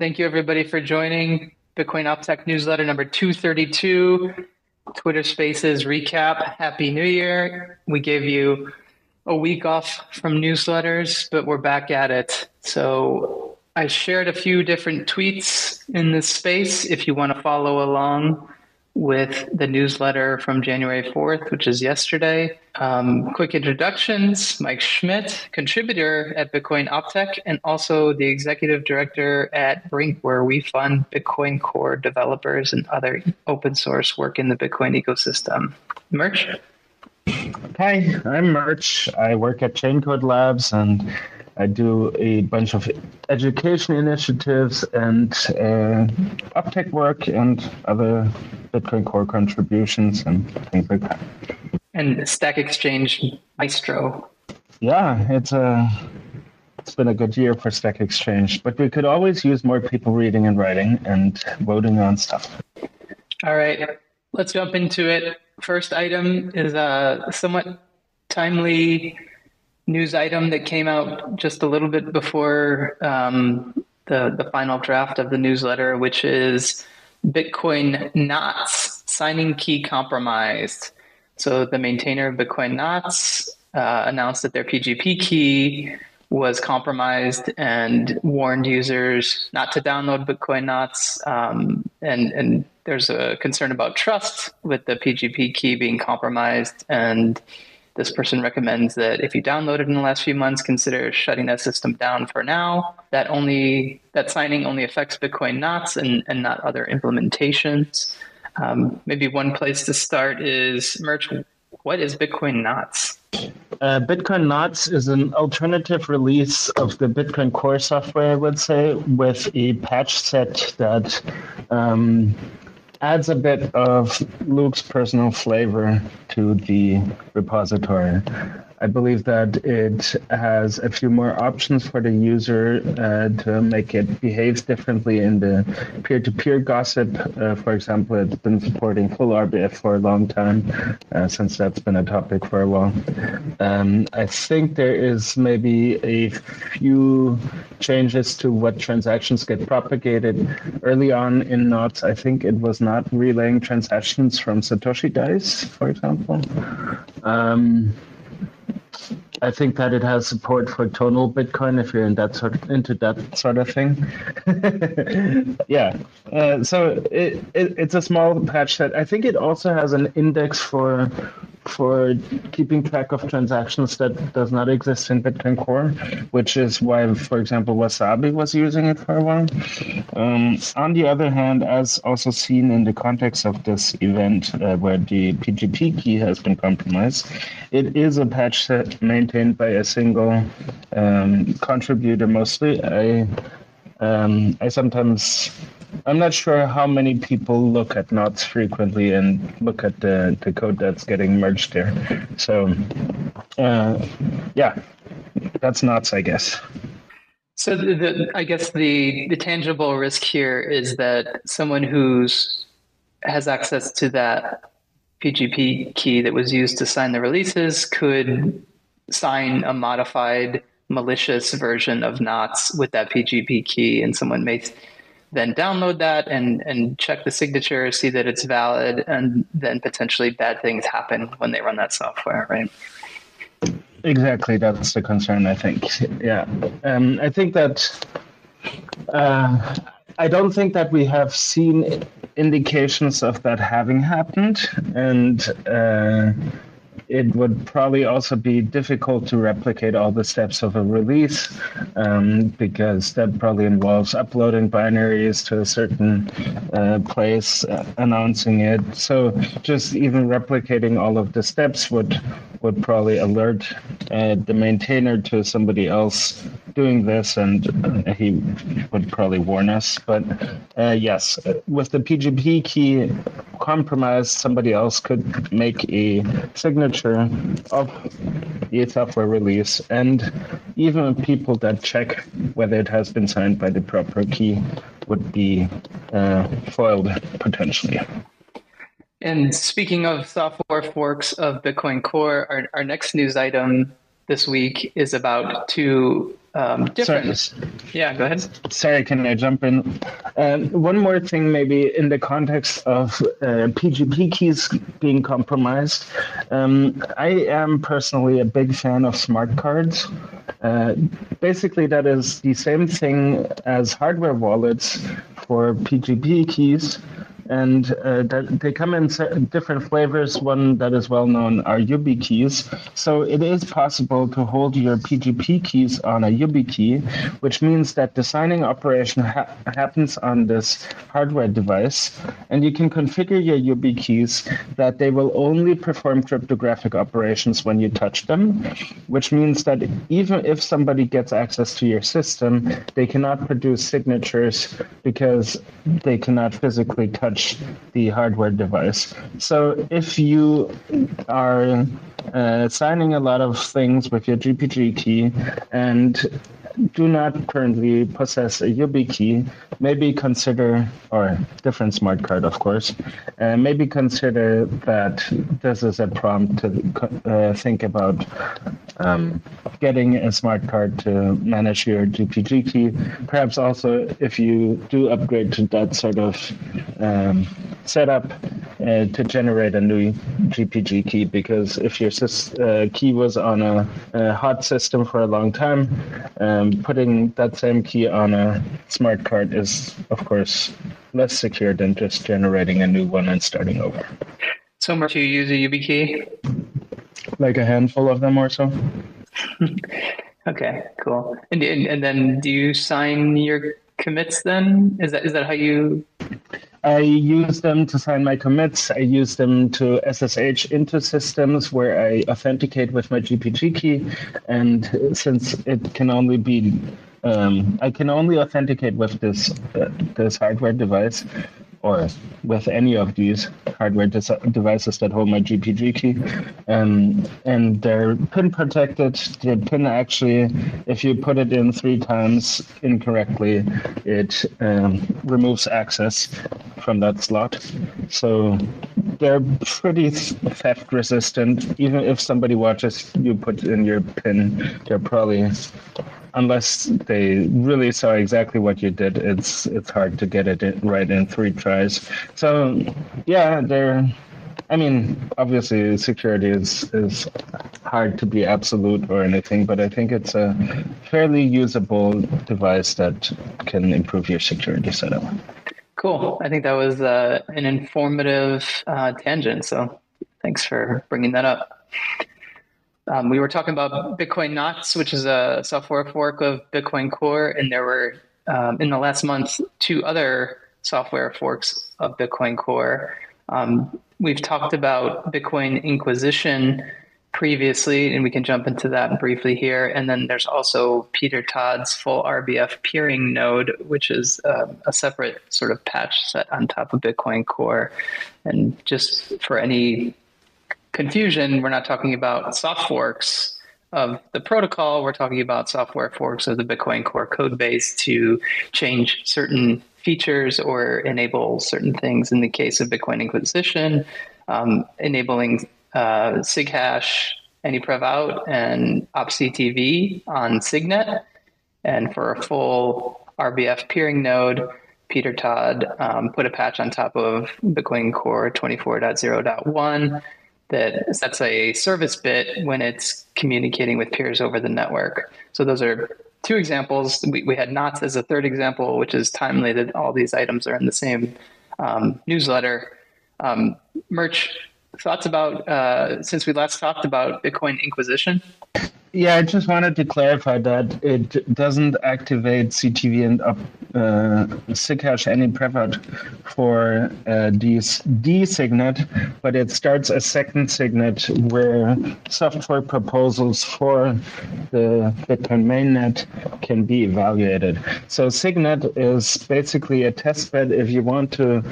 Thank you, everybody, for joining Bitcoin OpTech newsletter number 232, Twitter Spaces recap. Happy New Year. We gave you a week off from newsletters, but we're back at it. So I shared a few different tweets in this space if you want to follow along with the newsletter from January 4th, which is yesterday. Um, quick introductions Mike Schmidt, contributor at Bitcoin OpTech, and also the executive director at Brink, where we fund Bitcoin Core developers and other open source work in the Bitcoin ecosystem. Murch? Hi, I'm Murch. I work at Chaincode Labs and I do a bunch of education initiatives and uh, OpTech work and other Bitcoin Core contributions and things like that. And Stack Exchange Maestro. Yeah, it's a it's been a good year for Stack Exchange, but we could always use more people reading and writing and voting on stuff. All right, let's jump into it. First item is a somewhat timely news item that came out just a little bit before um, the the final draft of the newsletter, which is Bitcoin Knots signing key compromised. So the maintainer of Bitcoin Knots uh, announced that their PGP key was compromised and warned users not to download Bitcoin Knots. Um, and and there's a concern about trust with the PGP key being compromised and this person recommends that if you downloaded in the last few months, consider shutting that system down for now. That only that signing only affects Bitcoin knots and, and not other implementations. Um, maybe one place to start is Murch. What is Bitcoin knots? Uh, Bitcoin Knots is an alternative release of the Bitcoin Core software, I would say, with a patch set that um, adds a bit of Luke's personal flavor to the repository. I believe that it has a few more options for the user uh, to make it behave differently in the peer-to-peer gossip. Uh, for example, it's been supporting full RBF for a long time, uh, since that's been a topic for a while. Um, I think there is maybe a few changes to what transactions get propagated. Early on in Knots, I think it was not relaying transactions from Satoshi dice, for example. Um, I think that it has support for tonal Bitcoin if you're in that sort of, into that sort of thing. yeah. Uh, so it, it, it's a small patch set. I think it also has an index for for keeping track of transactions that does not exist in Bitcoin Core, which is why, for example, Wasabi was using it for a while. Um, on the other hand, as also seen in the context of this event uh, where the PGP key has been compromised, it is a patch set maintained by a single um, contributor mostly. I um, I sometimes I'm not sure how many people look at knots frequently and look at the, the code that's getting merged there. So, uh, yeah, that's knots, I guess. So, the, the, I guess the the tangible risk here is that someone who's has access to that PGP key that was used to sign the releases could sign a modified malicious version of knots with that PGP key, and someone may then download that and and check the signature, see that it's valid, and then potentially bad things happen when they run that software, right? Exactly, that's the concern. I think. Yeah, um, I think that. Uh, I don't think that we have seen indications of that having happened, and. Uh, it would probably also be difficult to replicate all the steps of a release um, because that probably involves uploading binaries to a certain uh, place, uh, announcing it. So just even replicating all of the steps would would probably alert uh, the maintainer to somebody else doing this, and he would probably warn us. But uh, yes, with the PGP key compromised, somebody else could make a signature of the software release, and even people that check whether it has been signed by the proper key would be uh, foiled potentially. And speaking of software forks of Bitcoin Core, our, our next news item this week is about two um, different. Sorry. Yeah, go ahead. Sorry, can I jump in? Um, one more thing, maybe in the context of uh, PGP keys being compromised. Um, I am personally a big fan of smart cards. Uh, basically, that is the same thing as hardware wallets for PGP keys and uh, they come in different flavors. One that is well known are YubiKeys. So it is possible to hold your PGP keys on a YubiKey, which means that the signing operation ha happens on this hardware device, and you can configure your YubiKeys that they will only perform cryptographic operations when you touch them, which means that even if somebody gets access to your system, they cannot produce signatures because they cannot physically touch the hardware device. So if you are uh, signing a lot of things with your GPG key and do not currently possess a YubiKey, maybe consider, or different smart card, of course, uh, maybe consider that this is a prompt to uh, think about um, getting a smart card to manage your GPG key. Perhaps also if you do upgrade to that sort of um, setup uh, to generate a new GPG key, because if your uh, key was on a, a, hot system for a long time, um, putting that same key on a smart card is, of course, less secure than just generating a new one and starting over. So Murch you use a YubiKey? Like a handful of them or so. okay, cool. And, and and then do you sign your commits then? Is that is that how you I use them to sign my commits. I use them to SSH into systems where I authenticate with my GPG key. And since it can only be, um, I can only authenticate with this uh, this hardware device or with any of these hardware devices that hold my GPG key. Um, and they're pin protected. The pin actually, if you put it in three times incorrectly, it um, removes access from that slot. So they're pretty theft resistant. Even if somebody watches you put in your pin, they're probably unless they really saw exactly what you did, it's it's hard to get it right in three tries. So yeah, they're. I mean, obviously, security is is hard to be absolute or anything, but I think it's a fairly usable device that can improve your security setup. Cool. I think that was uh, an informative uh, tangent. So thanks for bringing that up. Um, we were talking about Bitcoin Knots, which is a software fork of Bitcoin Core, and there were um, in the last month two other software forks of Bitcoin Core. Um, we've talked about Bitcoin Inquisition previously, and we can jump into that briefly here. And then there's also Peter Todd's full RBF peering node, which is uh, a separate sort of patch set on top of Bitcoin Core. And just for any confusion, we're not talking about soft forks of the protocol. We're talking about software forks of the Bitcoin Core code base to change certain features or enable certain things. In the case of Bitcoin Inquisition, um, enabling uh, SigHash, AnyPrevOut, and OpCTV on Signet. And for a full RBF peering node, Peter Todd um, put a patch on top of Bitcoin Core 24.0.1 that sets a service bit when it's communicating with peers over the network. So those are two examples. We, we had knots as a third example, which is timely that all these items are in the same um, newsletter. Um, Murch, thoughts about, uh, since we last talked about Bitcoin Inquisition? Yeah, I just wanted to clarify that it doesn't activate CTV and up uh, SigHash AnyPrevOut for uh, these D signet, but it starts a second signet where software proposals for the Bitcoin mainnet can be evaluated. So Signet is basically a testbed if you want to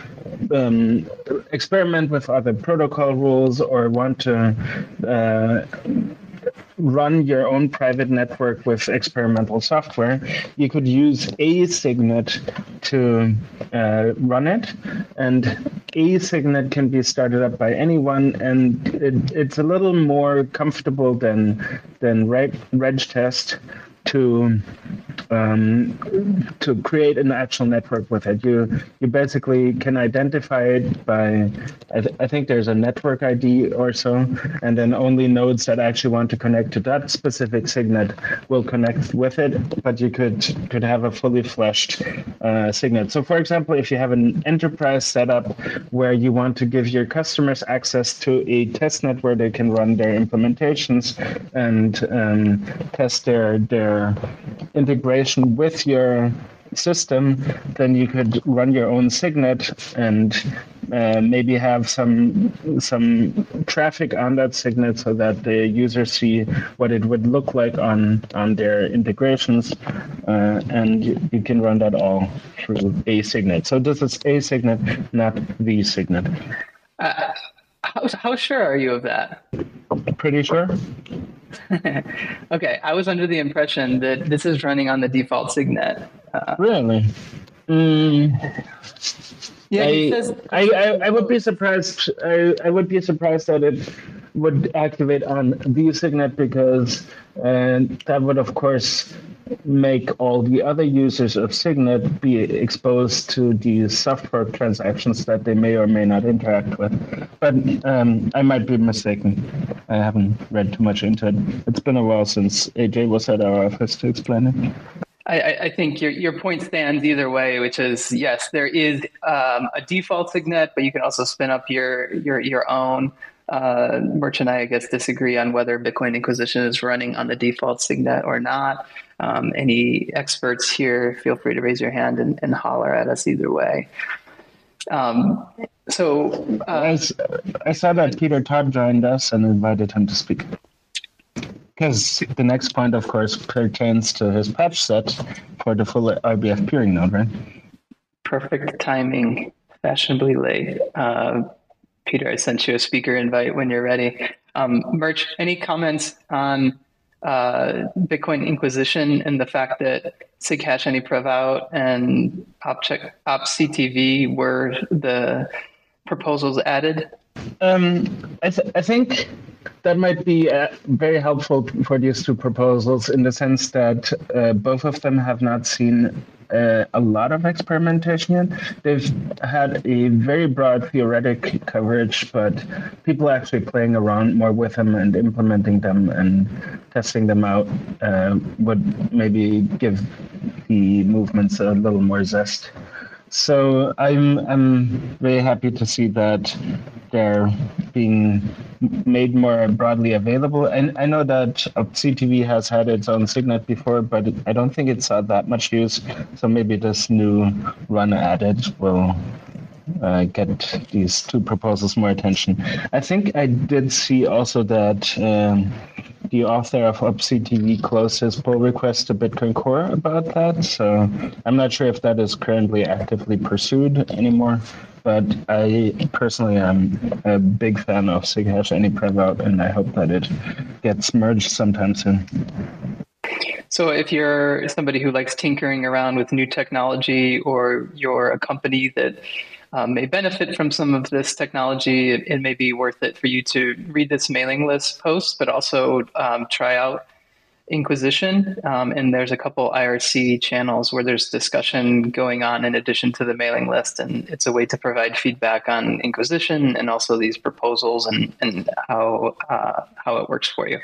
um, experiment with other protocol rules or want to uh, run your own private network with experimental software, you could use a signet to uh, run it. And a signet can be started up by anyone, and it, it's a little more comfortable than than reg, regtest to um, to create an actual network with it. You you basically can identify it by I, th- I think there's a network ID or so, and then only nodes that actually want to connect to that specific signet will connect with it. But you could could have a fully fleshed uh, signet. So, for example, if you have an enterprise setup where you want to give your customers access to a testnet where they can run their implementations and um, test their their integration with your system, then you could run your own signet and uh, maybe have some some traffic on that signet so that the users see what it would look like on on their integrations, uh, and you, you, can run that all through a signet. So this is a signet, not the signet. Uh, how, how sure are you of that? Pretty sure. okay, I was under the impression that this is running on the default signet. Uh, really? Mm, yeah, I, says- I, I, I, would be surprised. I, I would be surprised that it would activate on the signet because uh, that would, of course, make all the other users of Signet be exposed to the software transactions that they may or may not interact with. But um, I might be mistaken. I haven't read too much into it. It's been a while since AJ was at our office to explain it. I, I, think your, your point stands either way, which is yes, there is um, a default signet, but you can also spin up your your your own. Uh, Murch and I, I guess, disagree on whether Bitcoin Inquisition is running on the default signet or not. Um, any experts here, feel free to raise your hand and, and holler at us either way. Um, so uh, I, I saw that Peter Todd joined us and invited him to speak. Because the next point, of course, pertains to his patch set for the full RBF peering node, right? Perfect timing, fashionably late. Uh, Peter, I sent you a speaker invite when you're ready. Um, Murch, any comments on uh, Bitcoin Inquisition and the fact that SigHash AnyPrevOut and OpCTV were the proposals added? Um, I, th- I think that might be uh, very helpful for these two proposals in the sense that uh, both of them have not seen uh, a lot of experimentation. They've had a very broad theoretic coverage, but people actually playing around more with them and implementing them and testing them out uh, would maybe give the movements a little more zest. So I'm I'm very happy to see that they're being made more broadly available. And I know that CTV has had its own signet before, but I don't think it's saw that much use. So maybe this new run added will uh, get these two proposals more attention. I think I did see also that um, the author of OpCTV closed his pull request to Bitcoin Core about that. So I'm not sure if that is currently actively pursued anymore. But I personally am a big fan of SigHash AnyPrevOut, and I hope that it gets merged sometime soon. So, if you're somebody who likes tinkering around with new technology, or you're a company that um, may benefit from some of this technology, it, it, may be worth it for you to read this mailing list post, but also um, try out Inquisition. Um, and there's a couple IRC channels where there's discussion going on in addition to the mailing list. And it's a way to provide feedback on Inquisition and also these proposals and, and how, uh, how it works for you.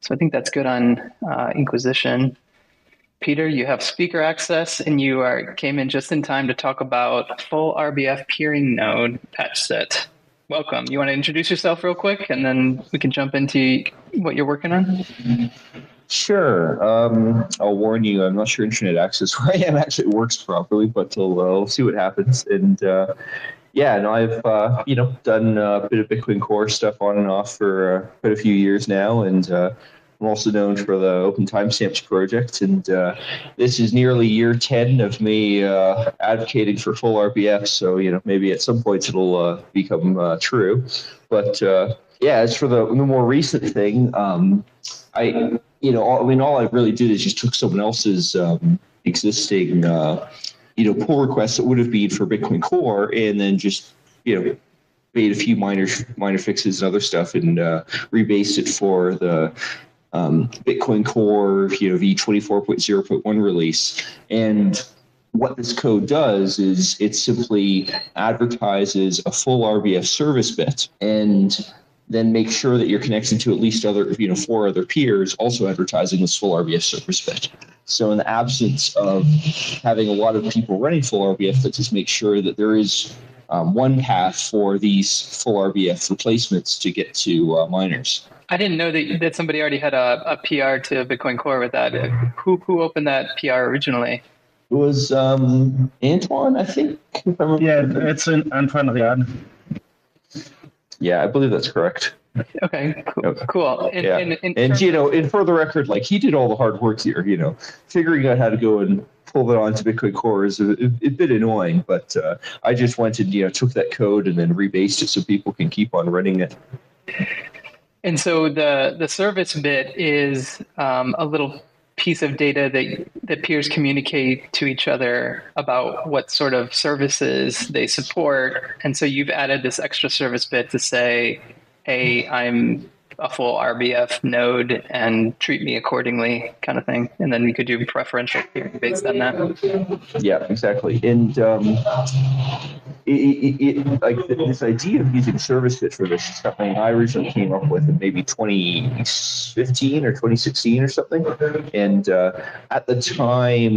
So I think that's good on uh, Inquisition. Peter, you have speaker access and you are came in just in time to talk about full RBF peering node patch set. Welcome. You want to introduce yourself real quick and then we can jump into what you're working on? Sure. Um, I'll warn you, I'm not sure internet access where I am actually works properly, but we'll, uh, see what happens. And uh, yeah, no, I've uh, you know done a bit of Bitcoin Core stuff on and off for uh, quite a few years now, and uh, I'm also known for the OpenTimestamps project, and uh, this is nearly year 10 of me uh, advocating for full RBF. So, you know, maybe at some point it'll uh, become uh, true. But uh, yeah, as for the, the more recent thing, um, I, you know, all, I mean, all I really did is just took someone else's um, existing, uh, you know, pull requests that would have been for Bitcoin Core, and then just, you know, made a few minor minor fixes and other stuff, and rebased it for the um, Bitcoin Core, you know, v24.0.1 release. And what this code does is it simply advertises a full RBF service bit and then make sure that you're connected to at least other, you know, four other peers also advertising this full RBF service bit. So in the absence of having a lot of people running full RBF, let's just make sure that there is um, one path for these full RBF replacements to get to uh, miners. I didn't know that, that somebody already had a, a PR to Bitcoin Core with that. Who who opened that PR originally? It was um, Antoine, I think. If I remember. Yeah, it's an Antoine Riard. Yeah, I believe that's correct. Okay, cool. Cool. And, Yeah. and, And terms you know, and for the record, like he did all the hard work here. You know, figuring out how to go and pull that onto Bitcoin Core is a, a bit annoying, but uh, I just went and you know took that code and then rebased it so people can keep on running it. And so the the service bit is um, a little piece of data that that peers communicate to each other about what sort of services they support. And so you've added this extra service bit to say, "Hey, I'm a full RBF node and treat me accordingly," kind of thing. And then we could do preferential peering based on that. Yeah, exactly. And um, it, it, it, like this idea of using service bit for this is something I originally came up with in maybe 2015 or 2016 or something. And uh, at the time,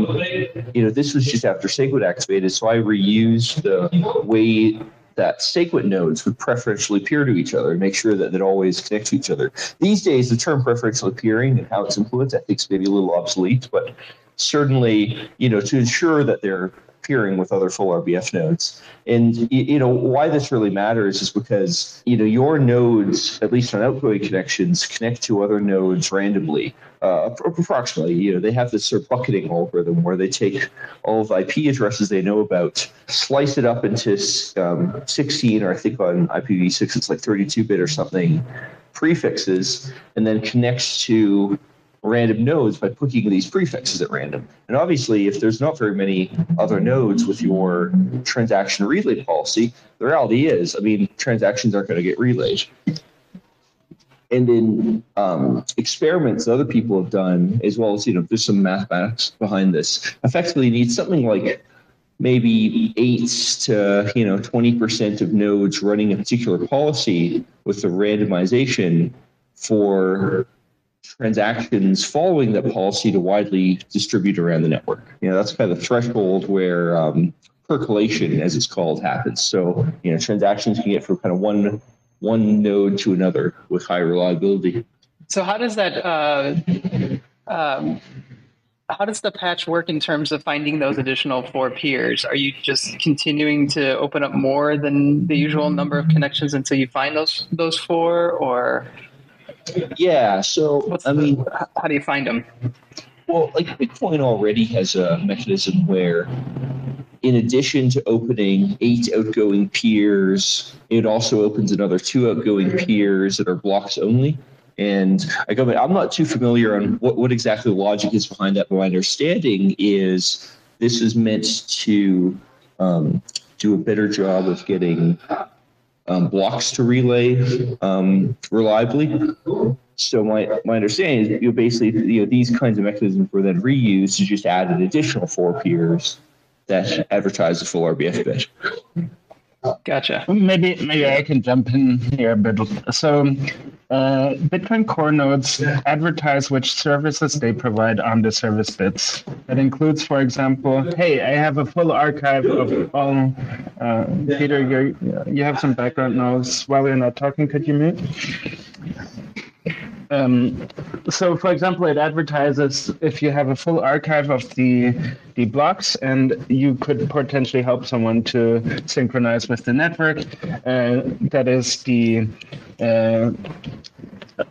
you know, this was just after SegWit activated, so I reused the way that SegWit nodes would preferentially peer to each other and make sure that they'd always connect to each other. These days, the term preferential peering and how it's implemented, I think, is maybe a little obsolete, but certainly, you know, to ensure that they're peering with other full RBF nodes. And you know why this really matters is because you know your nodes, at least on outgoing connections, connect to other nodes randomly. Uh, approximately, you know, they have this sort of bucketing algorithm where they take all of the IP addresses they know about, slice it up into um, 16, or I think on IPv6 it's like 32 bit or something prefixes, and then connects to random nodes by picking these prefixes at random. And obviously, if there's not very many other nodes with your transaction relay policy, the reality is, I mean, transactions aren't going to get relayed. And in um, experiments that other people have done, as well as, you know, there's some mathematics behind this, effectively you need something like maybe eight to, you know, 20% of nodes running a particular policy with the randomization for transactions following that policy to widely distribute around the network. You know, that's kind of the threshold where um, percolation, as it's called, happens. So, you know, transactions can get from kind of one one node to another with high reliability. So how does that uh, um, how does the patch work in terms of finding those additional four peers? Are you just continuing to open up more than the usual number of connections until you find those those four, or Yeah. So, what's I the- mean, how do you find them? Well, like Bitcoin already has a mechanism where, in addition to opening eight outgoing peers, it also opens another two outgoing peers that are blocks only. And I go, I'm not too familiar on what, what exactly the logic is behind that, but my understanding is this is meant to um, do a better job of getting um, blocks to relay um, reliably. So my, my understanding is you basically you know these kinds of mechanisms were then reused to just add an additional four peers that advertise the full RBF bit. Gotcha. Maybe maybe I can jump in here a bit. So, uh, Bitcoin Core nodes advertise which services they provide on the service bits. That includes, for example, hey, I have a full archive of all. Uh, Peter, you you have some background noise while you're not talking. Could you mute? Um, so, for example, it advertises if you have a full archive of the the blocks, and you could potentially help someone to synchronize with the network. Uh, that is the. Uh,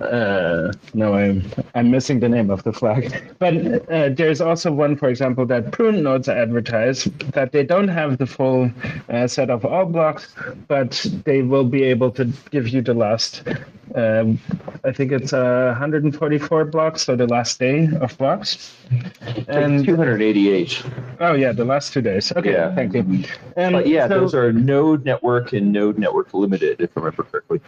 uh, no, I'm I'm missing the name of the flag. But uh, there's also one, for example, that prune nodes advertise that they don't have the full uh, set of all blocks, but they will be able to give you the last uh, I think it's uh, 144 blocks, so the last day of blocks. And 288. Oh yeah, the last two days. Okay, Yeah. thank you. And But yeah, so- those are Node Network and Node Network Limited, if I remember correctly.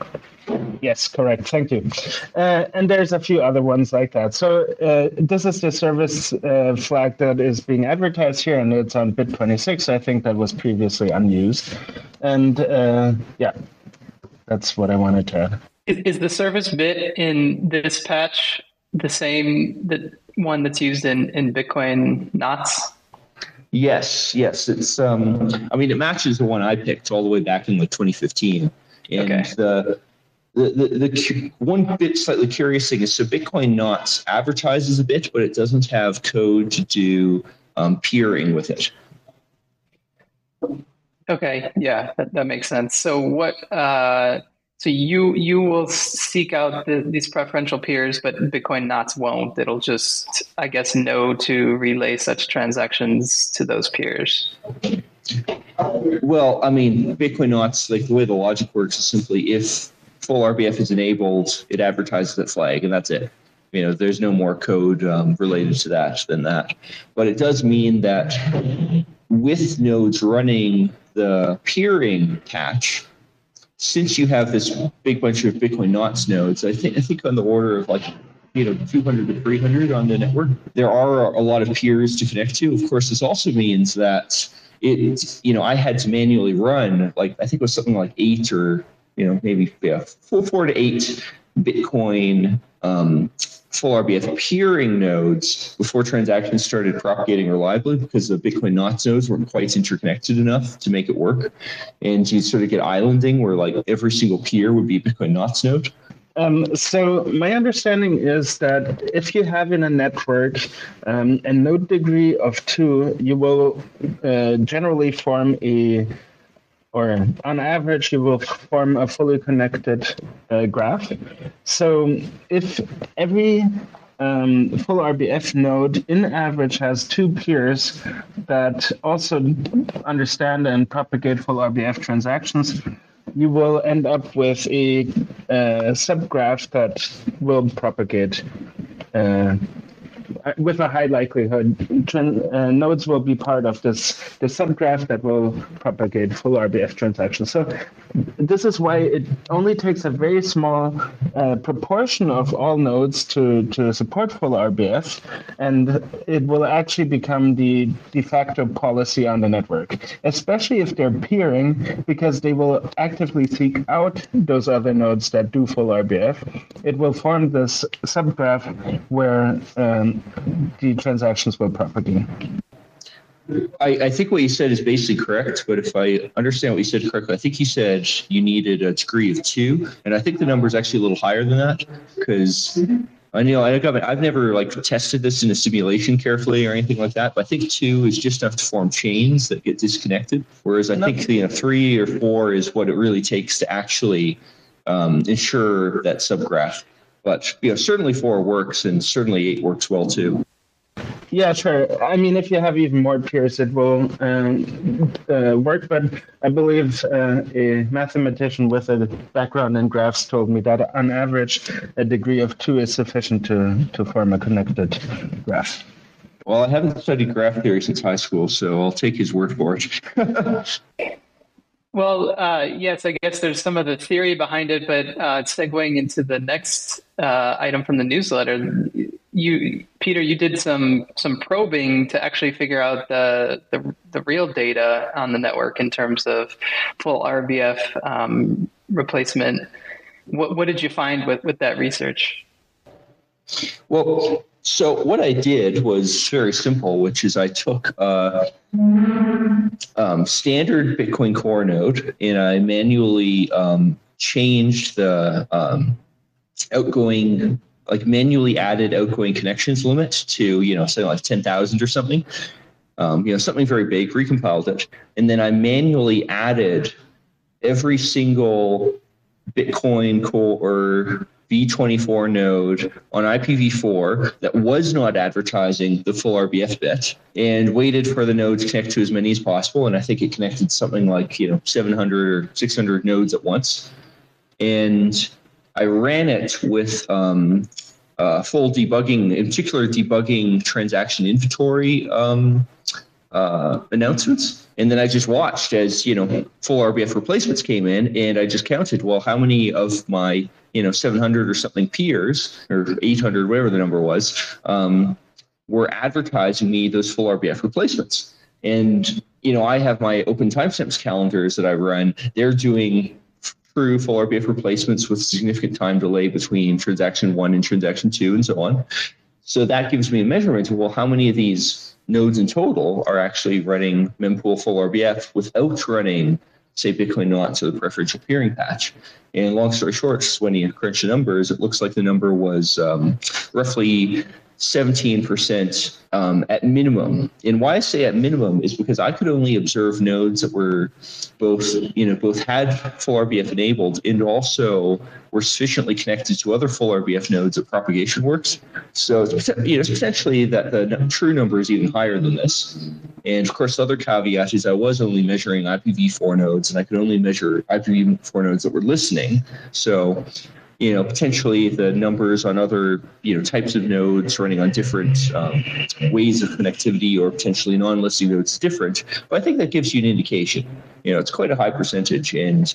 Yes, correct. Thank you. Uh, and there's a few other ones like that. So uh, this is the service uh, flag that is being advertised here, and it's on bit26. I think that was previously unused. And uh, yeah, that's what I wanted to add. Is, is the service bit in this patch the same that one that's used in, in Bitcoin knots? Yes, yes. It's um I mean it matches the one I picked all the way back in like 2015. And Okay. the the, the, the one bit slightly curious thing is so Bitcoin Knots advertises a bit, but it doesn't have code to do um, peering with it. Okay, yeah, that, that makes sense. So what? Uh, so you you will seek out the, these preferential peers, but Bitcoin knots won't. It'll just, I guess, know to relay such transactions to those peers. Well, I mean, Bitcoin Knots, like the way the logic works is simply if full RBF is enabled, it advertises that flag, and that's it. You know, there's no more code um, related to that than that. But it does mean that with nodes running the peering patch, since you have this big bunch of Bitcoin Knots nodes, I think I think on the order of like you know 200 to 300 on the network, there are a lot of peers to connect to. Of course, this also means that it you know I had to manually run like I think it was something like eight or you know maybe yeah four four to eight Bitcoin um, full RBF peering nodes before transactions started propagating reliably because the Bitcoin knots nodes weren't quite interconnected enough to make it work, and you'd sort of get islanding where like every single peer would be Bitcoin knots node. Um, so my understanding is that if you have in a network um, a node degree of two, you will uh, generally form a, or on average, you will form a fully connected uh, graph. So if every um, full RBF node in average has two peers that also understand and propagate full RBF transactions, you will end up with a uh, subgraph that will propagate uh, with a high likelihood. Tran- uh, nodes will be part of this the subgraph that will propagate full RBF transactions. So this is why it only takes a very small uh, proportion of all nodes to, to support full RBF, and it will actually become the de facto policy on the network, especially if they're peering, because they will actively seek out those other nodes that do full RBF. It will form this subgraph where um, the transactions will propagate. I, I think what you said is basically correct, but if I understand what you said correctly, I think you said you needed a degree of two, and I think the number is actually a little higher than that because I know I I've never like tested this in a simulation carefully or anything like that, but I think two is just enough to form chains that get disconnected, whereas I think you know three or four is what it really takes to actually um, ensure that subgraph. But you know certainly four works, and certainly eight works well too. Yeah, sure. I mean, if you have even more peers, it will um, uh, work. But I believe uh, a mathematician with a background in graphs told me that on average, a degree of two is sufficient to, to form a connected graph. Well, I haven't studied graph theory since high school, so I'll take his word for it. Well, uh, yes, I guess there's some of the theory behind it, but uh, segueing into the next uh, item from the newsletter, you, Peter, you did some some probing to actually figure out the the, the real data on the network in terms of full RBF um, replacement. What what did you find with with that research? Well, so what I did was very simple, which is I took a um, standard Bitcoin Core node and I manually um, changed the um, outgoing, like manually added outgoing connections limit to, you know, something like 10,000 or something. Um, you know, something very big, recompiled it. And then I manually added every single Bitcoin Core V24 node on IPv4 that was not advertising the full RBF bit and waited for the nodes to connect to as many as possible. And I think it connected something like, you know, 700 or 600 nodes at once. And I ran it with um, uh, full debugging, in particular debugging transaction inventory um, uh, announcements. And then I just watched as, you know, full RBF replacements came in and I just counted, well, how many of my, you know, 700 or something peers or 800, whatever the number was, um, were advertising me those full RBF replacements. And, you know, I have my OpenTimestamps calendars that I run. They're doing true full RBF replacements with significant time delay between transaction one and transaction two and so on. So that gives me a measurement of, well, how many of these nodes in total are actually running mempool full RBF without running, say, Bitcoin knots or the preferential peering patch. And long story short, when you crunch the numbers, it looks like the number was um, roughly 17% um, at minimum. And why I say at minimum is because I could only observe nodes that were both, you know, both had full RBF enabled and also were sufficiently connected to other full RBF nodes that propagation works. So, you know, potentially that the true number is even higher than this. And of course, the other caveat is I was only measuring IPv4 nodes and I could only measure IPv4 nodes that were listening. So you know, potentially the numbers on other, you know, types of nodes running on different um, ways of connectivity or potentially non-listening nodes different. But I think that gives you an indication. You know, it's quite a high percentage. And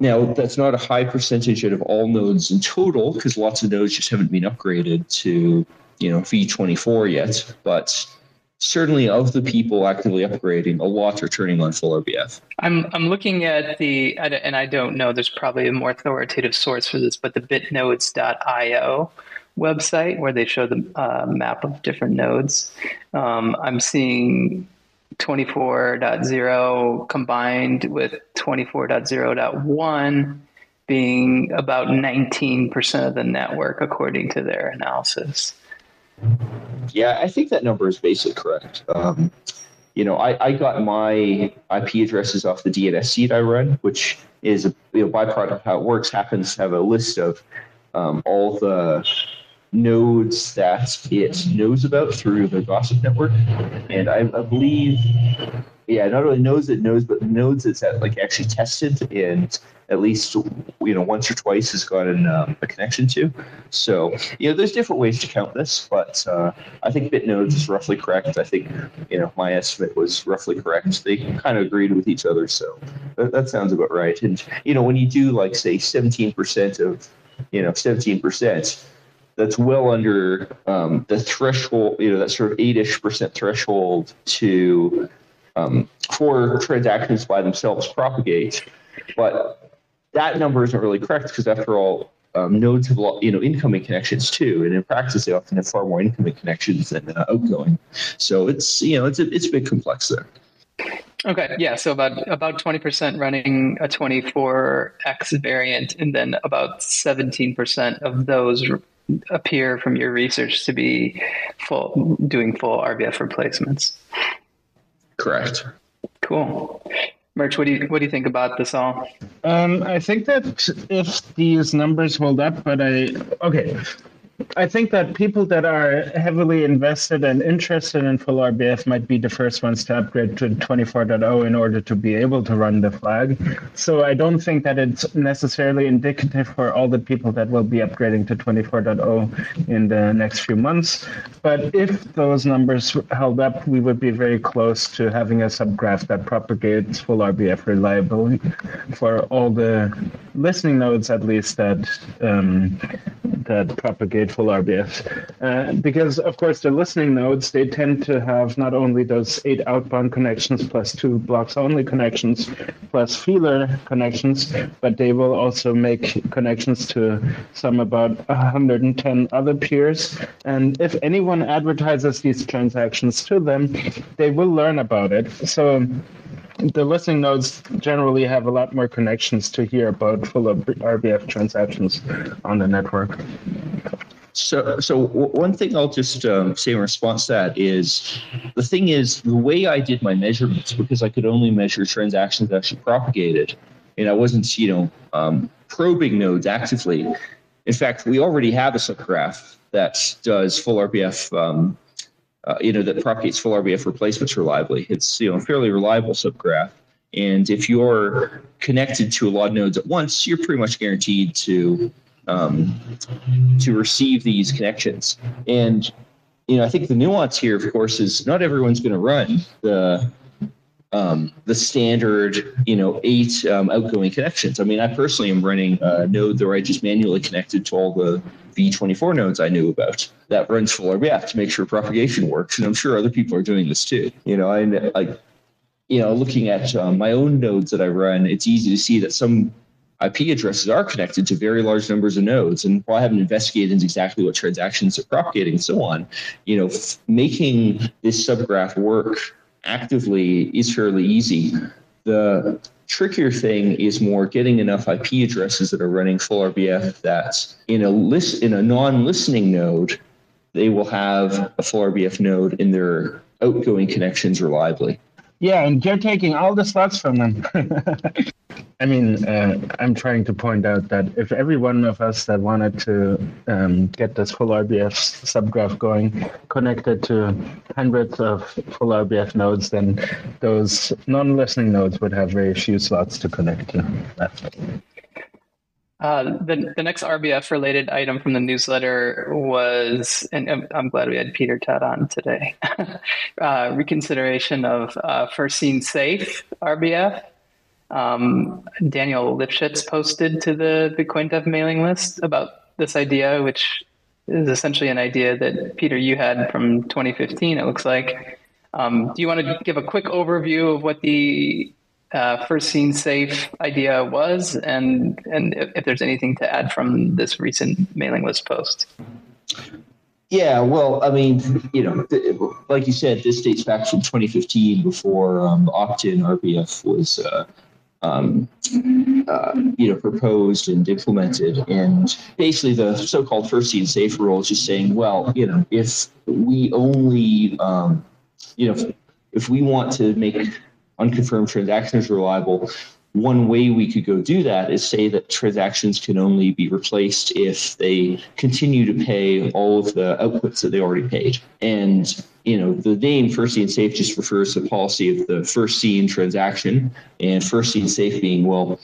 now that's not a high percentage out of all nodes in total because lots of nodes just haven't been upgraded to, you know, V24 yet. But certainly of the people actively upgrading, a lot are turning on full RBF. I'm I'm looking at the and I don't know. There's probably a more authoritative source for this, but the bitnodes.io website where they show the uh, map of different nodes. Um, I'm seeing 24.0 combined with 24.0.1 being about 19% of the network according to their analysis. Yeah, I think that number is basically correct. Um, you know, I, I got my IP addresses off the DNS seed I run, which is a you know, byproduct of how it works, happens to have a list of um, all the nodes that it knows about through the gossip network. And I, I believe yeah, not only knows it knows, but nodes it's at, like actually tested and at least you know once or twice has gotten um, a connection to. So you know, there's different ways to count this, but uh, I think BitNodes is roughly correct. I think you know my estimate was roughly correct. They kind of agreed with each other, so that, that sounds about right. And you know, when you do like say 17% of you know 17% that's well under um, the threshold, you know, that sort of eight-ish percent threshold to um, for transactions by themselves propagate. But that number isn't really correct because after all, um, nodes have you know incoming connections too, and in practice they often have far more incoming connections than uh, outgoing. So it's you know it's a, it's a bit complex there. Okay, yeah. So about about twenty percent running a twenty four X variant, and then about seventeen percent of those appear from your research to be full doing full RBF replacements. Correct. Cool. Murch, what do you what do you think about this all? Um, I think that if these numbers hold up, but I okay, I think that people that are heavily invested and interested in full RBF might be the first ones to upgrade to 24.0 in order to be able to run the flag. So I don't think that it's necessarily indicative for all the people that will be upgrading to 24.0 in the next few months. But if those numbers held up, we would be very close to having a subgraph that propagates full RBF reliably for all the listening nodes, at least that um, that propagate full RBF. Uh, because, of course, the listening nodes, they tend to have not only those eight outbound connections plus two blocks only connections plus feeler connections, but they will also make connections to some about 110 other peers. And if anyone advertises these transactions to them, they will learn about it. So the listening nodes generally have a lot more connections to hear about full of RBF transactions on the network. So, so one thing I'll just um, say in response to that is, the thing is, the way I did my measurements, because I could only measure transactions actually propagated, and I wasn't, you know, um, probing nodes actively. In fact, we already have a subgraph that does full RBF um, uh, you know, that propagates full RBF replacements reliably. It's, you know, a fairly reliable subgraph. And if you're connected to a lot of nodes at once, you're pretty much guaranteed to, um, to receive these connections. And you know, I think the nuance here, of course, is not everyone's going to run the um, the standard, you know, eight um, outgoing connections. I mean, I personally am running a node that I just manually connected to all the V24 nodes I knew about that runs full RBF to make sure propagation works. And I'm sure other people are doing this too. You know, and like, you know, looking at um, my own nodes that I run, it's easy to see that some IP addresses are connected to very large numbers of nodes. And while I haven't investigated exactly what transactions are propagating and so on, you know, f- making this subgraph work actively is fairly easy. The trickier thing is more getting enough IP addresses that are running full RBF that in a list in a non-listening node, they will have a full RBF node in their outgoing connections reliably. Yeah, and you're taking all the slots from them. I mean, uh, I'm trying to point out that if every one of us that wanted to um, get this full RBF subgraph going connected to hundreds of full RBF nodes, then those non-listening nodes would have very few slots to connect to. Uh, the, the next RBF related item from the newsletter was, and I'm, I'm glad we had Peter Todd on today, uh, reconsideration of uh, first seen safe RBF. Um, Daniel Lipshitz posted to the Bitcoin Dev mailing list about this idea, which is essentially an idea that Peter you had from 2015. It looks like. Um, do you want to give a quick overview of what the uh, first seen safe idea was, and and if, if, there's anything to add from this recent mailing list post. Yeah, well, I mean, you know, like you said, this dates back from 2015 before um, opt-in RBF was. Uh, um, uh, you know, proposed and implemented. And basically, the so-called first seen safe rule is just saying, well, you know, if we only, um, you know, if, if we want to make unconfirmed transactions reliable, one way we could go do that is say that transactions can only be replaced if they continue to pay all of the outputs that they already paid. And you know, the name first seen safe just refers to the policy of the first seen transaction, and first seen safe being well,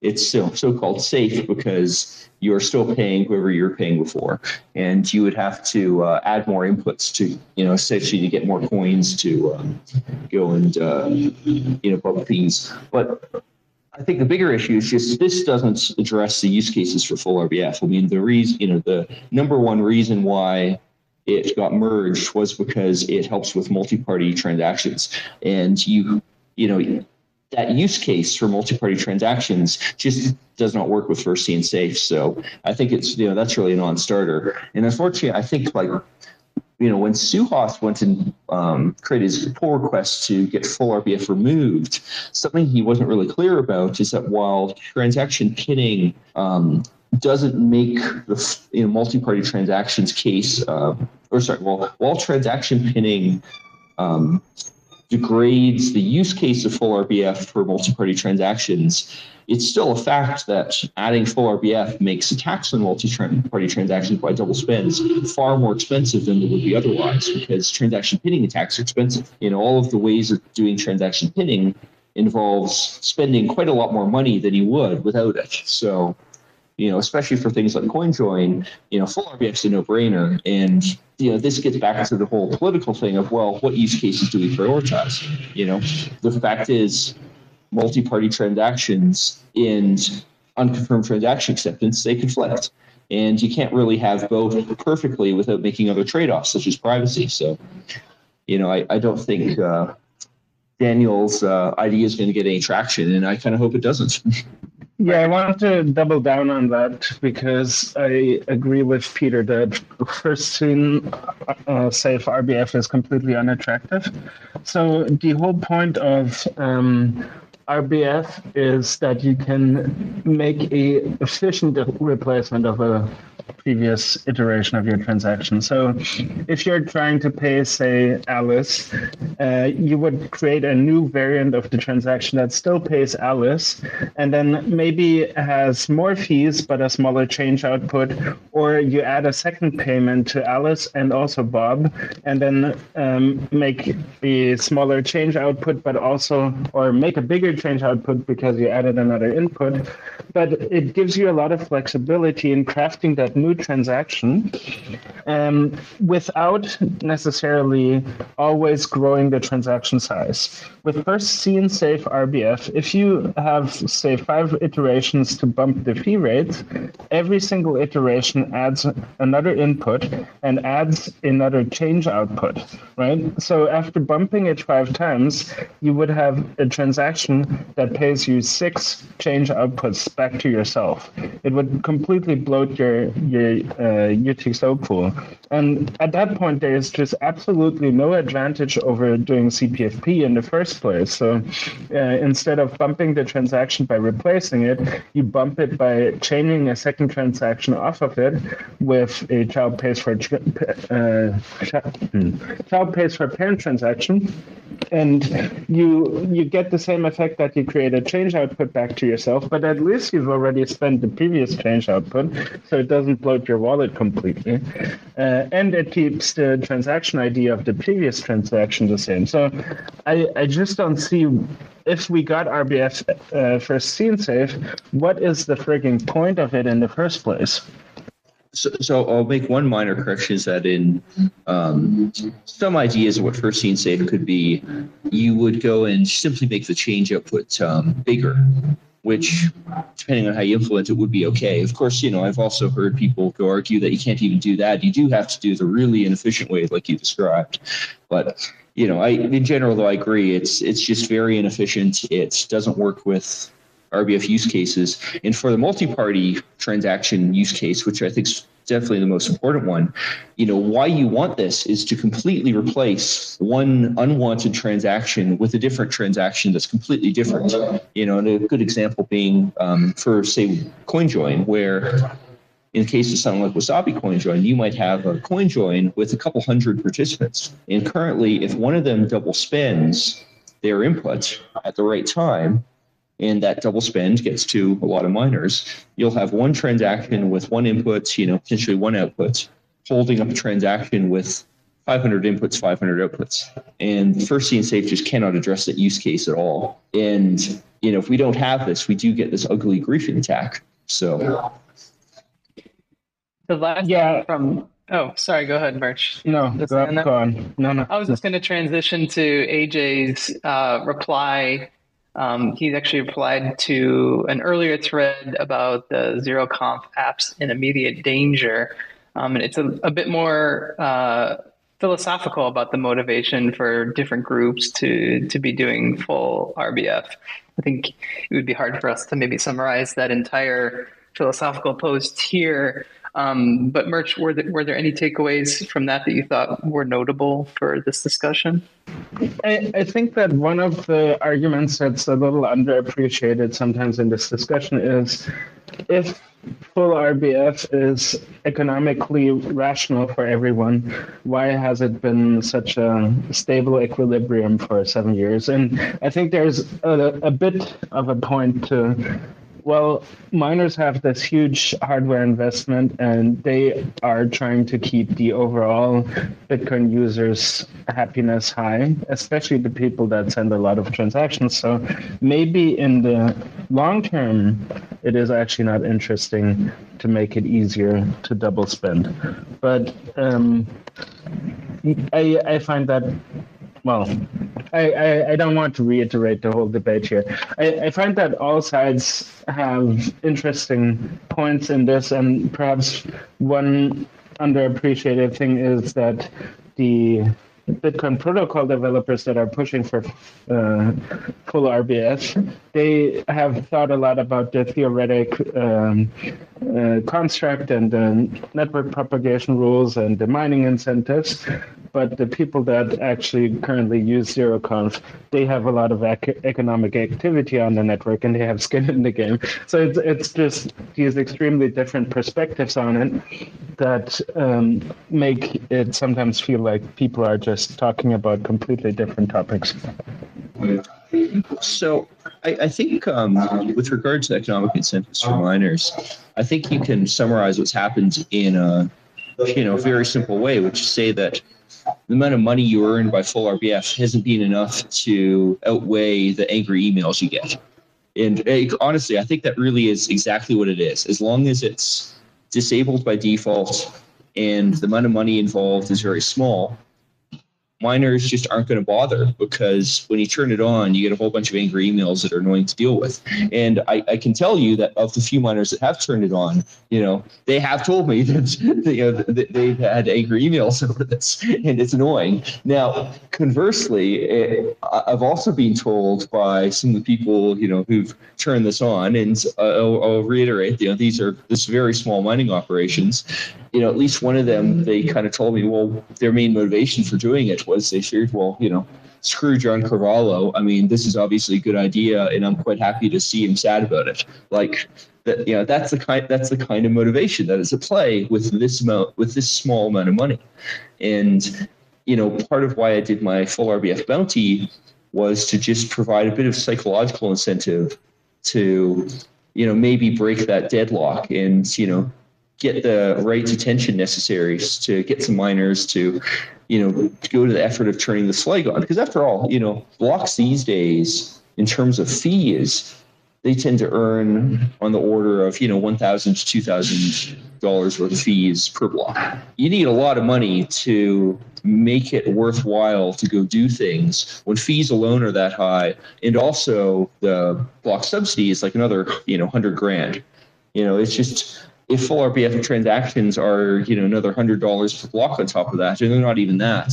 it's still so-called safe because you're still paying whoever you're paying before, and you would have to uh, add more inputs to, you know, essentially to get more coins to um, go and uh, you know bump fees. But I think the bigger issue is just this doesn't address the use cases for full RBF. I mean, the reason, you know, the number one reason why it got merged was because it helps with multi-party transactions, and you, you know that use case for multi-party transactions just does not work with first seen safe. So I think it's you know that's really a non-starter. And unfortunately, I think like you know when Suhas went and um, created his pull request to get full RBF removed, something he wasn't really clear about is that while transaction pinning um, doesn't make the you know multi-party transactions case, uh, or sorry, well, while transaction pinning um, degrades the use case of full RBF for multi-party transactions, it's still a fact that adding full RBF makes attacks on multi-party transactions by double spends far more expensive than they would be otherwise because transaction pinning attacks are expensive. Know, all of the ways of doing transaction pinning involves spending quite a lot more money than you would without it. So you know, especially for things like CoinJoin, you know, full RBF is a no-brainer. And, you know, this gets back to the whole political thing of, well, what use cases do we prioritize? You know, the fact is multi-party transactions and unconfirmed transaction acceptance, they conflict. And you can't really have both perfectly without making other trade-offs, such as privacy. So, you know, I, I don't think uh, Daniel's uh, idea is going to get any traction, and I kind of hope it doesn't. Yeah, I wanted to double down on that because I agree with Peter that first seen uh, safe RBF is completely unattractive. So the whole point of um, RBF is that you can make a efficient replacement of a previous iteration of your transaction. So if you're trying to pay, say, Alice, uh, you would create a new variant of the transaction that still pays Alice and then maybe has more fees but a smaller change output, or you add a second payment to Alice and also Bob, and then um, make a smaller change output, but also, or make a bigger change output because you added another input. But it gives you a lot of flexibility in crafting that new transaction um, without necessarily always growing the transaction size. With first seen safe RBF, if you have, say, five iterations to bump the fee rate, every single iteration adds another input and adds another change output, right? So after bumping it five times, you would have a transaction that pays you six change outputs back to yourself. It would completely bloat your your uh, pool, and at that point, there is just absolutely no advantage over doing CPFP in the first place. So uh, instead of bumping the transaction by replacing it, you bump it by chaining a second transaction off of it with a child pays for uh, child pays for parent transaction, and you you get the same effect that you create a change output back to yourself, but at least you've already spent the previous change output, so it doesn't bloat your wallet completely, uh, and it keeps the transaction ID of the previous transaction the same. So I I just don't see if we got RBF uh, for seen safe, what is the frigging point of it in the first place? So, so I'll make one minor correction is that in um, some ideas of what first seen safe could be, you would go and simply make the change output um, bigger, which depending on how you implement it would be okay. Of course, you know, I've also heard people go argue that you can't even do that. You do have to do the really inefficient way like you described. But, you know, I in general though I agree it's it's just very inefficient. It doesn't work with RBF use cases. And for the multi-party transaction use case, which I think is definitely the most important one, you know, why you want this is to completely replace one unwanted transaction with a different transaction that's completely different. You know, and a good example being um, for say CoinJoin, where in the case of something like Wasabi CoinJoin, you might have a CoinJoin with a couple hundred participants. And currently, if one of them double spends their input at the right time, and that double spend gets to a lot of miners, you'll have one transaction with one input, you know, potentially one output, holding up a transaction with 500 inputs, 500 outputs. And first seen safe just cannot address that use case at all. And, you know, if we don't have this, we do get this ugly griefing attack. So the last Yeah. from oh sorry go ahead Murch. No, Just go, saying that? go on. No, no. I was just going to transition to AJ's uh, reply. Um, he's actually replied to an earlier thread about the zero conf apps in immediate danger. Um, and it's a, a bit more uh, philosophical about the motivation for different groups to, to be doing full RBF. I think it would be hard for us to maybe summarize that entire philosophical post here. Um, but Murch, were there, were there any takeaways from that that you thought were notable for this discussion? I, I think that one of the arguments that's a little underappreciated sometimes in this discussion is if full RBF is economically rational for everyone, why has it been such a stable equilibrium for seven years? And I think there's a, a bit of a point to well, miners have this huge hardware investment and they are trying to keep the overall Bitcoin users' happiness high, especially the people that send a lot of transactions. So maybe in the long term, it is actually not interesting to make it easier to double spend. But um, I, I find that well, I, I, I, don't want to reiterate the whole debate here. I, I find that all sides have interesting points in this, and perhaps one underappreciated thing is that the Bitcoin protocol developers that are pushing for uh, full RBF, they have thought a lot about the theoretic um, uh, construct and the network propagation rules and the mining incentives. But the people that actually currently use zeroconf they have a lot of ec- economic activity on the network and they have skin in the game. So it's, it's just these extremely different perspectives on it that um, make it sometimes feel like people are just talking about completely different topics. So I, I think um, with regard to economic incentives for miners, I think you can summarize what's happened in a you know very simple way, which is say that the amount of money you earn by full RBF hasn't been enough to outweigh the angry emails you get. And eh, honestly, I think that really is exactly what it is. As long as it's disabled by default and the amount of money involved is very small, miners just aren't going to bother because when you turn it on, you get a whole bunch of angry emails that are annoying to deal with. And I, I can tell you that of the few miners that have turned it on, you know, they have told me that, you know, that they've had angry emails over this and it's annoying. Now, conversely, eh, it, I've also been told by some of the people, you know, who've turned this on, and I'll, I'll reiterate, you know, these are this very small mining operations. You know, at least one of them, they kind of told me, well, their main motivation for doing it was they shared, well, you know, screw John Carvalho. I mean, this is obviously a good idea, and I'm quite happy to see him sad about it. Like that, you know, that's the kind that's the kind of motivation that is at play with this amount with this small amount of money. And you know, part of why I did my full RBF bounty was to just provide a bit of psychological incentive to, you know, maybe break that deadlock and, you know, get the right attention necessary to get some miners to, you know, to go to the effort of turning the slag on. Because after all, you know, blocks these days, in terms of fees, they tend to earn on the order of, you know, one thousand to two thousand dollars worth of fees per block. You need a lot of money to make it worthwhile to go do things when fees alone are that high, and also the block subsidy is like another, you know, hundred grand. You know, it's just if full RBF transactions are, you know, another hundred dollars per block on top of that, and they're not even that.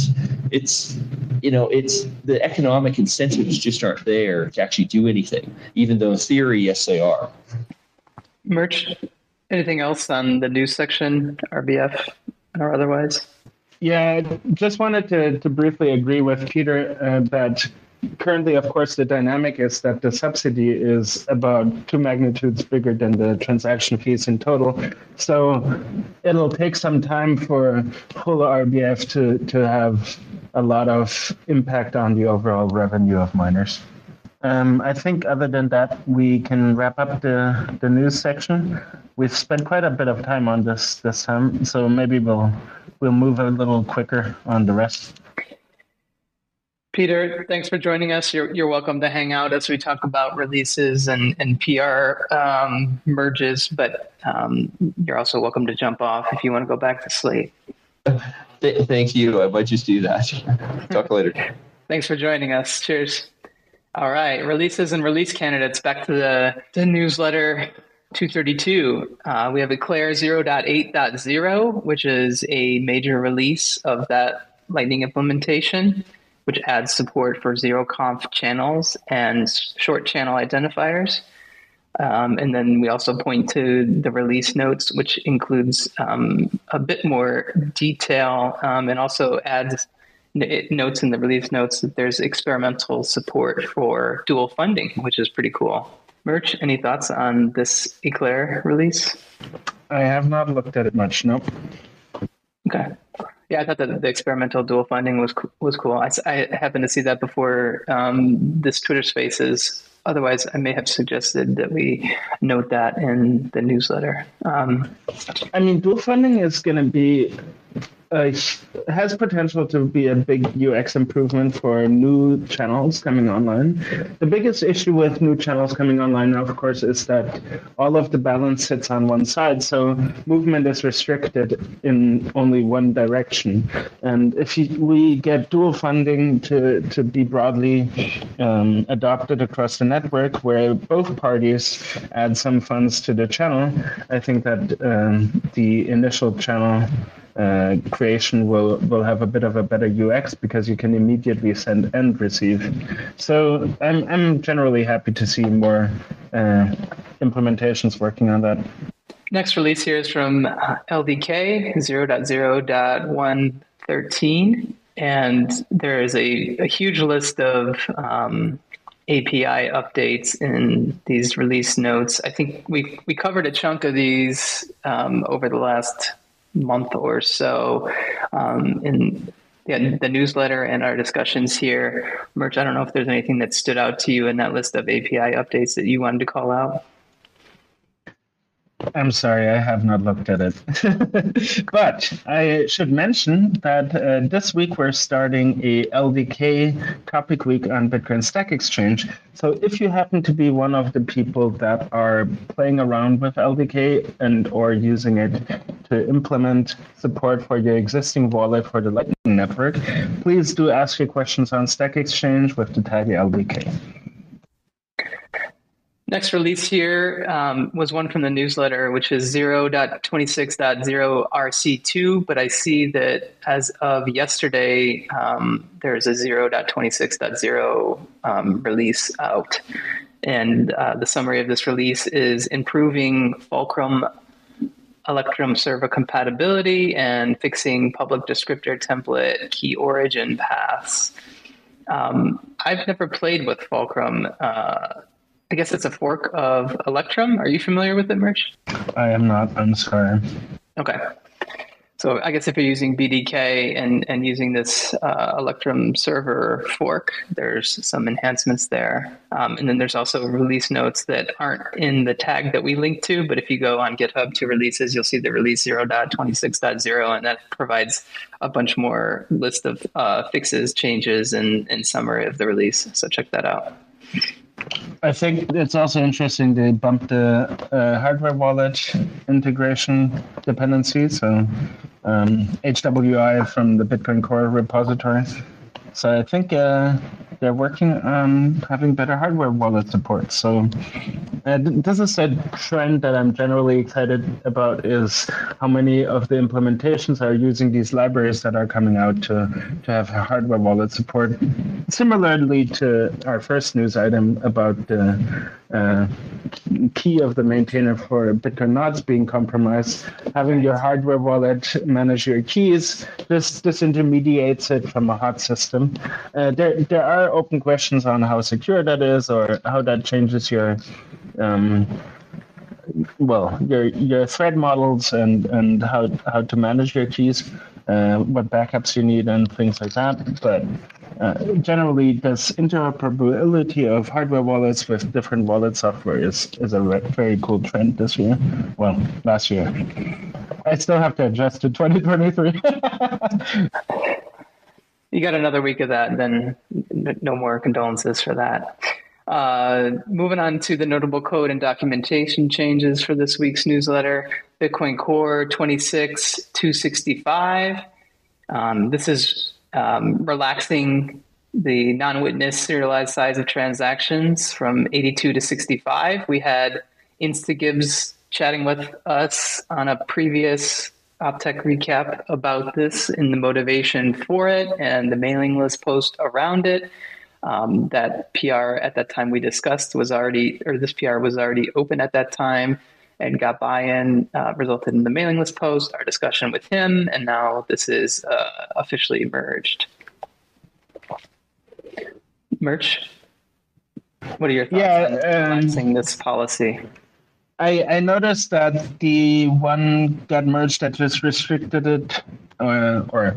It's, you know, it's the economic incentives just aren't there to actually do anything, even though in theory, yes, they are. Murch, anything else on the news section, RBF or otherwise? Yeah, I just wanted to, to briefly agree with Peter uh, that currently, of course, the dynamic is that the subsidy is about two magnitudes bigger than the transaction fees in total. So it'll take some time for full RBF to, to have a lot of impact on the overall revenue of miners. Um, I think other than that, we can wrap up the, the news section. We've spent quite a bit of time on this this time, so maybe we'll we'll move a little quicker on the rest. Peter, thanks for joining us. You're, you're welcome to hang out as we talk about releases and, and PR um, merges, but um, you're also welcome to jump off if you want to go back to sleep. Th- thank you. I might just do that. Talk later. Thanks for joining us. Cheers. All right, releases and release candidates. Back to the, the newsletter 232. Uh, we have Eclair 0.8.0, which is a major release of that Lightning implementation which adds support for zeroconf channels and short channel identifiers. Um, and then we also point to the release notes, which includes um, a bit more detail um, and also adds it notes in the release notes that there's experimental support for dual funding, which is pretty cool. Murch, any thoughts on this Eclair release? I have not looked at it much. Nope. Okay. Yeah, I thought that the experimental dual funding was was cool. I, I happened to see that before um, this Twitter Spaces. Otherwise, I may have suggested that we note that in the newsletter. Um, I mean, dual funding is going to be uh, has potential to be a big UX improvement for new channels coming online. The biggest issue with new channels coming online now, of course, is that all of the balance sits on one side, so movement is restricted in only one direction. And if we get dual funding to, to be broadly um, adopted across the network, where both parties add some funds to the channel, I think that um, the initial channel uh, creation will will have a bit of a better UX because you can immediately send and receive. So I'm I'm generally happy to see more uh, implementations working on that. Next release here is from LDK 0.0.113. and there is a, a huge list of um, API updates in these release notes. I think we we covered a chunk of these um, over the last month or so um, in the, the newsletter and our discussions here. Murch, I don't know if there's anything that stood out to you in that list of API updates that you wanted to call out. I'm sorry, I have not looked at it. but I should mention that uh, this week we're starting a LDK topic week on Bitcoin Stack Exchange. So if you happen to be one of the people that are playing around with LDK and or using it to implement support for your existing wallet for the Lightning Network, please do ask your questions on Stack Exchange with the tag LDK. Next release here um, was one from the newsletter, which is 0.26.0 RC2, but I see that as of yesterday, um, there's a 0.26.0 um, release out. And uh, the summary of this release is improving Fulcrum Electrum server compatibility and fixing public descriptor template key origin paths. Um, I've never played with Fulcrum. Uh, I guess it's a fork of Electrum. Are you familiar with it, Murch? I am not. I'm sorry. Okay. So I guess if you're using BDK and, and using this uh, Electrum server fork, there's some enhancements there. Um, and then there's also release notes that aren't in the tag that we link to. But if you go on GitHub to releases, you'll see the release 0.26.0, and that provides a bunch more list of uh, fixes, changes, and, and summary of the release. So check that out. I think it's also interesting they bumped the uh, hardware wallet integration dependency, so um, HWI from the Bitcoin Core repository. So I think uh, they're working on having better hardware wallet support. So uh, this is a trend that I'm generally excited about is how many of the implementations are using these libraries that are coming out to, to have hardware wallet support. Similarly to our first news item about the uh, key of the maintainer for Bitcoin Knots being compromised, having your hardware wallet manage your keys, this disintermediates it from a hot system. Uh, there, there are open questions on how secure that is or how that changes your um, well your your thread models and and how how to manage your keys uh, what backups you need and things like that. But uh, generally this interoperability of hardware wallets with different wallet software is is a very cool trend this year. Well last year. I still have to adjust to 2023 you got another week of that, then no more condolences for that. Uh, moving on to the notable code and documentation changes for this week's newsletter Bitcoin Core 26265. Um, this is um, relaxing the non witness serialized size of transactions from 82 to 65. We had instagibbs chatting with us on a previous Optech recap about this in the motivation for it and the mailing list post around it. Um, that PR at that time we discussed was already, or this PR was already open at that time and got buy-in, uh, resulted in the mailing list post, our discussion with him, and now this is uh, officially merged. Murch, what are your thoughts yeah, on um, this policy? I, I noticed that the one got merged that just restricted it, uh, or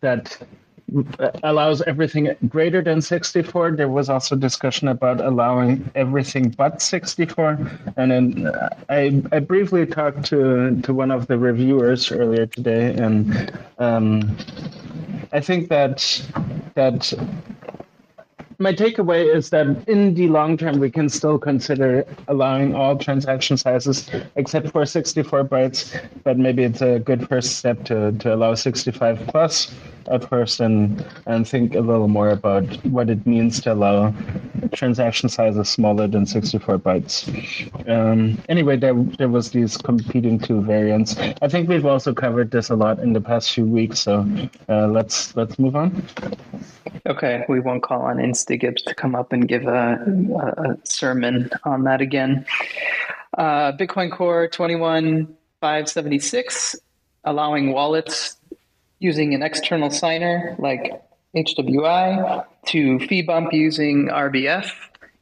that allows everything greater than 64. There was also discussion about allowing everything but 64. And then uh, I, I briefly talked to, to one of the reviewers earlier today, and um, I think that that my takeaway is that in the long term, we can still consider allowing all transaction sizes except for 64 bytes, but maybe it's a good first step to, to allow 65 plus at first and, think a little more about what it means to allow transaction sizes smaller than 64 bytes. Um, anyway, there, there was these competing two variants. I think we've also covered this a lot in the past few weeks, so uh, let's let's move on. Okay, we won't call on instagibbs to come up and give a, a, a sermon on that again. Uh, Bitcoin Core 21576, allowing wallets using an external signer like HWI to fee bump using RBF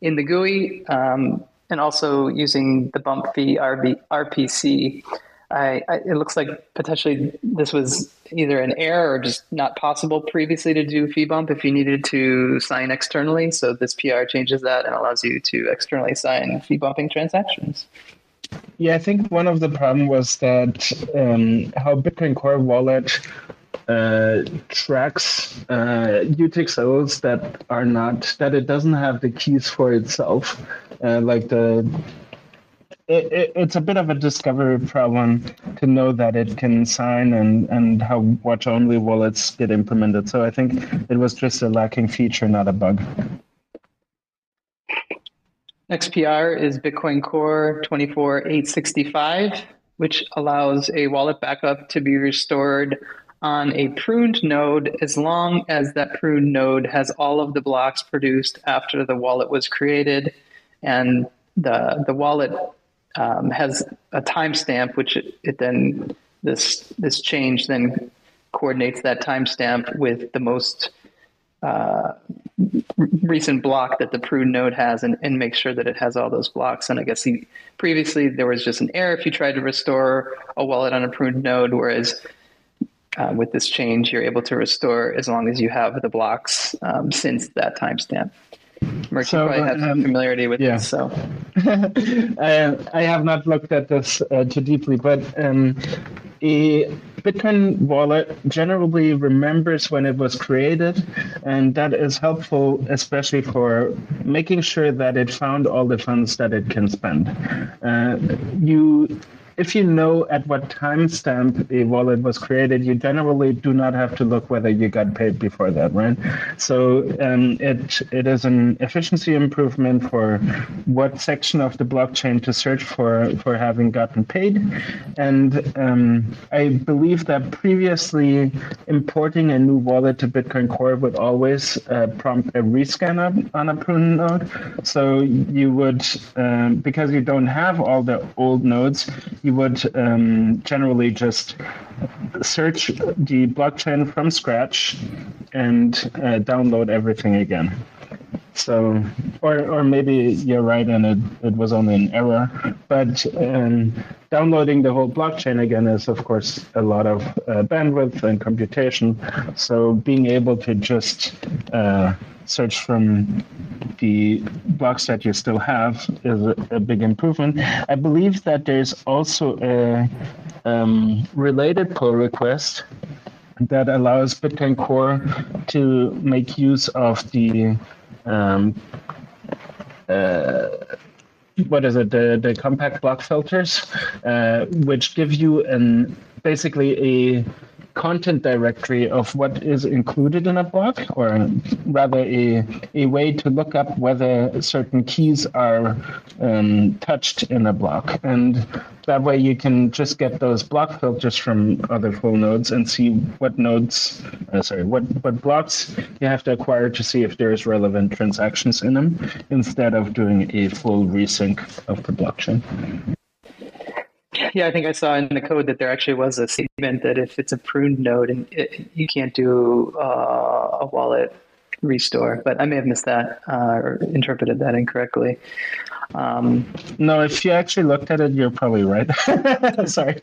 in the GUI um, and also using the bump fee RB, RPC. I, I, it looks like potentially this was either an error or just not possible previously to do fee bump if you needed to sign externally. So this PR changes that and allows you to externally sign fee bumping transactions. Yeah, I think one of the problem was that um, how Bitcoin Core Wallet uh, tracks uh, UTXOs that are not that it doesn't have the keys for itself, uh, like the. It, it, it's a bit of a discovery problem to know that it can sign and, and how watch only wallets get implemented. So I think it was just a lacking feature, not a bug. Next PR is Bitcoin Core 24865, which allows a wallet backup to be restored on a pruned node as long as that pruned node has all of the blocks produced after the wallet was created and the the wallet um, has a timestamp which it, it, then this this change then coordinates that timestamp with the most uh, recent block that the pruned node has and, and make sure that it has all those blocks. And I guess he, previously there was just an error if you tried to restore a wallet on a pruned node, whereas uh, with this change, you're able to restore as long as you have the blocks um, since that timestamp. Murch, so, probably have um, familiarity with yeah. this, so. I, I, have not looked at this uh, too deeply, but um, a Bitcoin wallet generally remembers when it was created, and that is helpful, especially for making sure that it found all the funds that it can spend. Uh, you if you know at what timestamp a wallet was created, you generally do not have to look whether you got paid before that, right? So um, it it is an efficiency improvement for what section of the blockchain to search for for having gotten paid, and um, I believe that previously importing a new wallet to Bitcoin Core would always uh, prompt a rescan on a prune node. So you would um, because you don't have all the old nodes you would um, generally just search the blockchain from scratch and uh, download everything again. So, or or maybe you're right and it, it was only an error, but um, downloading the whole blockchain again is of course a lot of uh, bandwidth and computation. So being able to just uh, search from the box that you still have is a, a big improvement. I believe that there's also a um, related pull request that allows Bitcoin Core to make use of the um, uh, what is it the, the compact block filters uh, which give you an basically a content directory of what is included in a block, or rather a, a way to look up whether certain keys are um, touched in a block. And that way you can just get those block filters from other full nodes and see what nodes, uh, sorry, what, what blocks you have to acquire to see if there's relevant transactions in them instead of doing a full resync of the blockchain. Yeah, I think I saw in the code that there actually was a statement that if it's a pruned node and it, you can't do uh, a wallet restore, but I may have missed that uh, or interpreted that incorrectly. Um, no, if you actually looked at it, you're probably right. Sorry.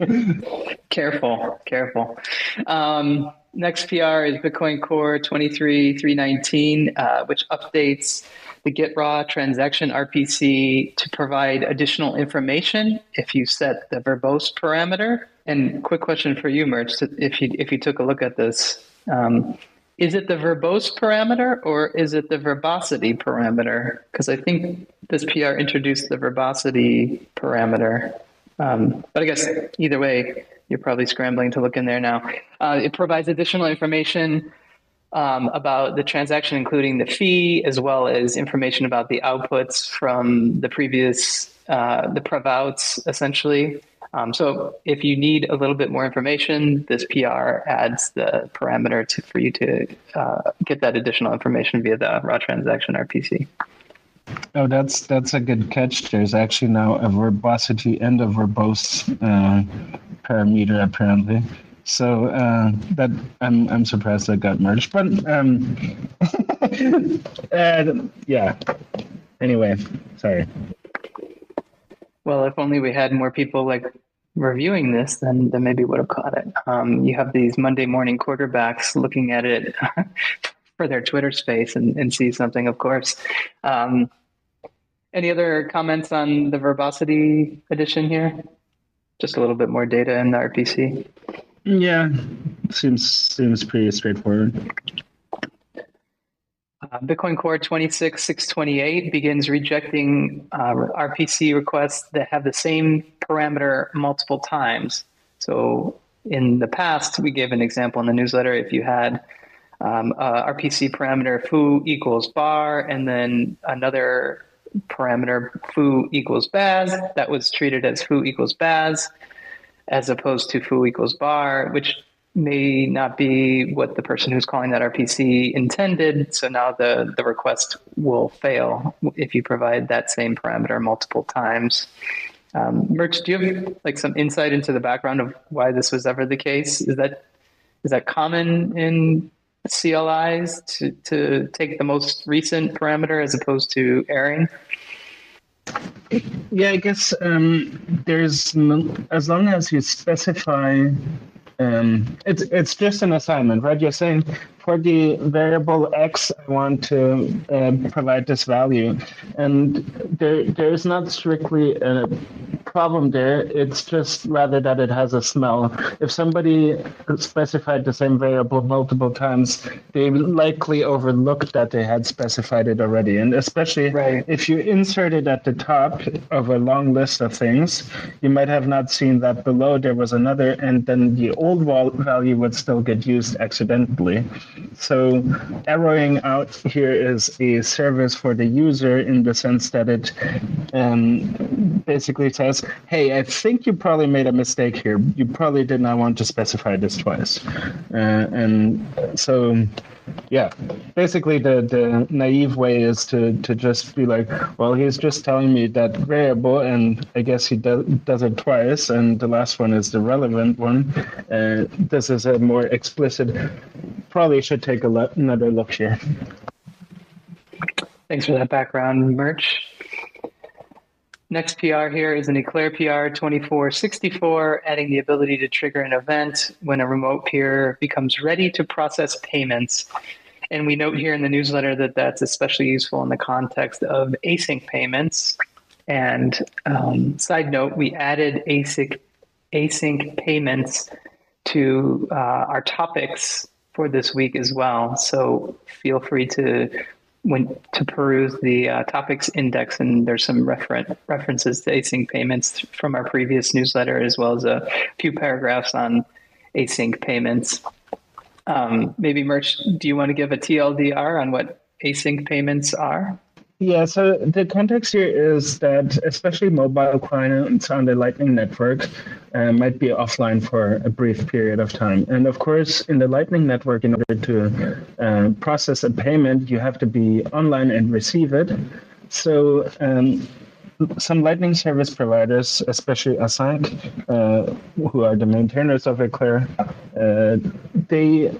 Careful, careful. Um, next PR is Bitcoin Core 23319, uh, which updates the getrawtransaction RPC to provide additional information if you set the verbose parameter. And quick question for you, Murch, if you if you took a look at this, um, is it the verbose parameter or is it the verbosity parameter? Because I think this PR introduced the verbosity parameter. Um, but I guess either way, you're probably scrambling to look in there now. Uh, it provides additional information um, about the transaction, including the fee, as well as information about the outputs from the previous, uh, the prevouts, essentially. Um, so if you need a little bit more information, this PR adds the parameter to, for you to uh, get that additional information via the raw transaction RPC. Oh, that's that's a good catch. There's actually now a verbosity and a verbose uh, parameter apparently. So uh, that I'm I'm surprised that got merged, but um, uh, yeah. Anyway, sorry. Well, if only we had more people like reviewing this, then then maybe would have caught it. Um, you have these Monday morning quarterbacks looking at it for their Twitter space and, and see something, of course. Um, any other comments on the verbosity edition here? Just a little bit more data in the RPC. Yeah, seems seems pretty straightforward. Uh, Bitcoin Core 26628 begins rejecting uh, RPC requests that have the same parameter multiple times. So in the past, we gave an example in the newsletter. If you had um, RPC parameter foo equals bar and then another parameter foo equals baz, that was treated as foo equals baz as opposed to foo equals bar, which may not be what the person who's calling that RPC intended. So now the, the request will fail if you provide that same parameter multiple times. Um, Murch, do you have like some insight into the background of why this was ever the case? Is that is that common in CLIs to, to take the most recent parameter as opposed to airing? Yeah, I guess um, there's no, as long as you specify um, it's it's just an assignment, right? You're saying for the variable x, I want to uh, provide this value, and there there is not strictly a problem there. It's just rather that it has a smell. If somebody specified the same variable multiple times, they likely overlooked that they had specified it already, and especially right. if you insert it at the top of a long list of things, you might have not seen that below there was another, and then the old value would still get used accidentally. So arrowing out here is a service for the user in the sense that it um, basically says, hey, I think you probably made a mistake here. You probably did not want to specify this twice. Uh, and so yeah. Basically the the naive way is to to just be like well he's just telling me that variable and i guess he do, does it twice and the last one is the relevant one. Uh, this is a more explicit probably should take a lo- another look here. Thanks for that background Murch Next PR here is an Eclair PR 2464, adding the ability to trigger an event when a remote peer becomes ready to process payments. And we note here in the newsletter that that's especially useful in the context of async payments. And um, side note, we added async, async payments to uh, our topics for this week as well. So feel free to when to peruse the uh, topics index, and there's some referen- references to async payments from our previous newsletter, as well as a few paragraphs on async payments. Um, maybe, Murch, do you want to give a TLDR on what async payments are? Yeah, so the context here is that especially mobile clients on the Lightning Network uh, might be offline for a brief period of time. And of course, in the Lightning Network, in order to uh, process a payment, you have to be online and receive it. So um, some Lightning service providers, especially ACINQ, uh, who are the maintainers of Eclair, uh, they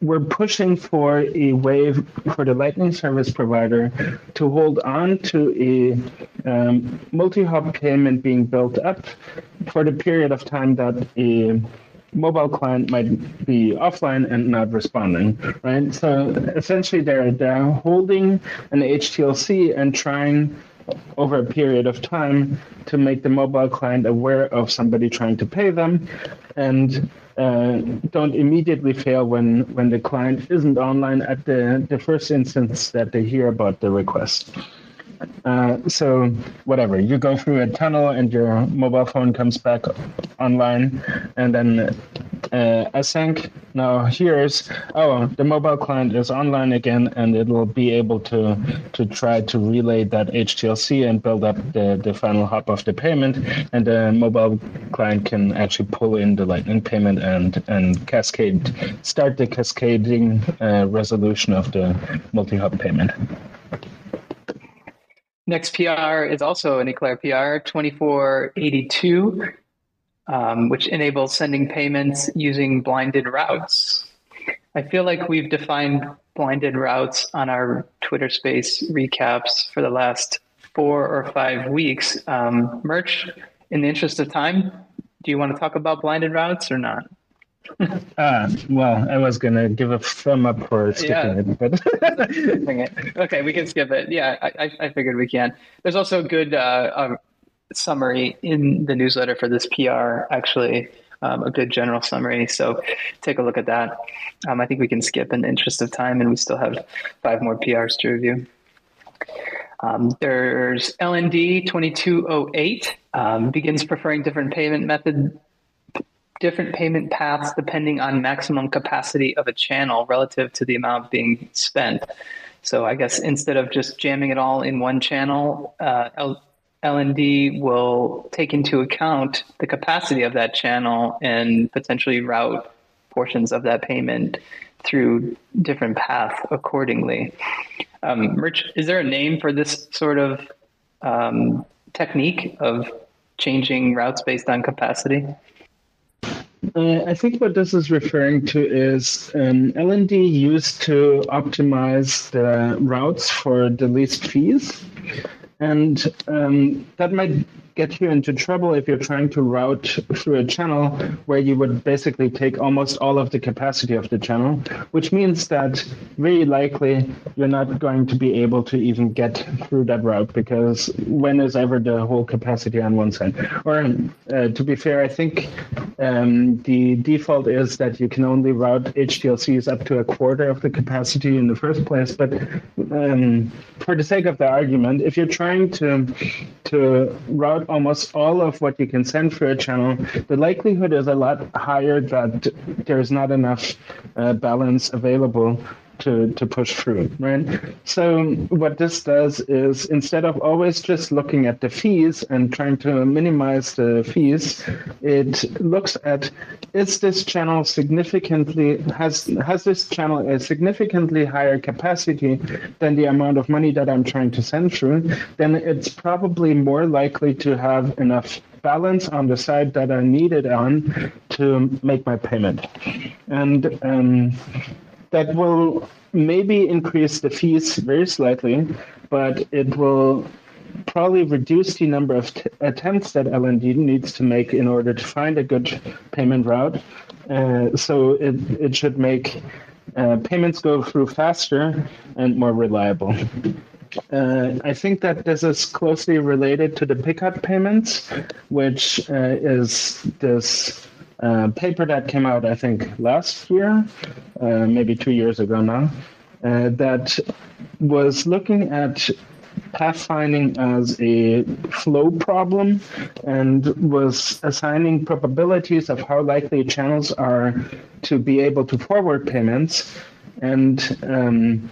were pushing for a way for the Lightning service provider to hold on to a um, multi-hop payment being built up for the period of time that a mobile client might be offline and not responding, right? So essentially, they're they're holding an HTLC and trying over a period of time to make the mobile client aware of somebody trying to pay them and uh, don't immediately fail when, when the client isn't online at the, the first instance that they hear about the request. Uh, so whatever, you go through a tunnel and your mobile phone comes back online, and then uh, ACINQ now here's oh the mobile client is online again, and it will be able to to try to relay that HTLC and build up the the final hop of the payment, and the mobile client can actually pull in the Lightning payment and and cascade start the cascading uh, resolution of the multi-hop payment. Next PR is also an Eclair PR 2482. um, which enables sending payments using blinded routes. I feel like we've defined blinded routes on our Twitter space recaps for the last four or five weeks. Um, Murch, in the interest of time, do you want to talk about blinded routes or not? Uh, well, I was gonna give a thumb up for skipping Yeah. it, but Okay, we can skip it. Yeah, I, I- figured we can. There's also a good uh, uh, summary in the newsletter for this PR, actually, um, a good general summary. So take a look at that. Um, I think we can skip in the interest of time, and we still have five more PRs to review. Um, there's LND 2208 um, begins preferring different payment method different payment paths depending on maximum capacity of a channel relative to the amount being spent. So I guess instead of just jamming it all in one channel, uh, L- LND will take into account the capacity of that channel and potentially route portions of that payment through different paths accordingly. Um, Rich, is there a name for this sort of um, technique of changing routes based on capacity? Uh, I think what this is referring to is um, LND used to optimize the routes for the least fees. And um, that might get you into trouble if you're trying to route through a channel where you would basically take almost all of the capacity of the channel, which means that very likely you're not going to be able to even get through that route because when is ever the whole capacity on one side? Or uh, to be fair, I think um, the default is that you can only route HTLCs up to a quarter of the capacity in the first place. But um, for the sake of the argument, if you're trying to to route almost all of what you can send through a channel, the likelihood is a lot higher that there's not enough uh, balance available to, to push through, right? So what this does is instead of always just looking at the fees and trying to minimize the fees, it looks at is this channel significantly has has this channel a significantly higher capacity than the amount of money that I'm trying to send through, then it's probably more likely to have enough balance on the side that I need it on to make my payment. And um, that will maybe increase the fees very slightly, but it will probably reduce the number of t- attempts that LND needs to make in order to find a good payment route. Uh, so it, it should make uh, payments go through faster and more reliable. Uh, I think that this is closely related to the Pickhardt payments, which uh, is this uh, paper that came out, I think, last year, uh, maybe two years ago now, uh, that was looking at pathfinding as a flow problem and was assigning probabilities of how likely channels are to be able to forward payments and um,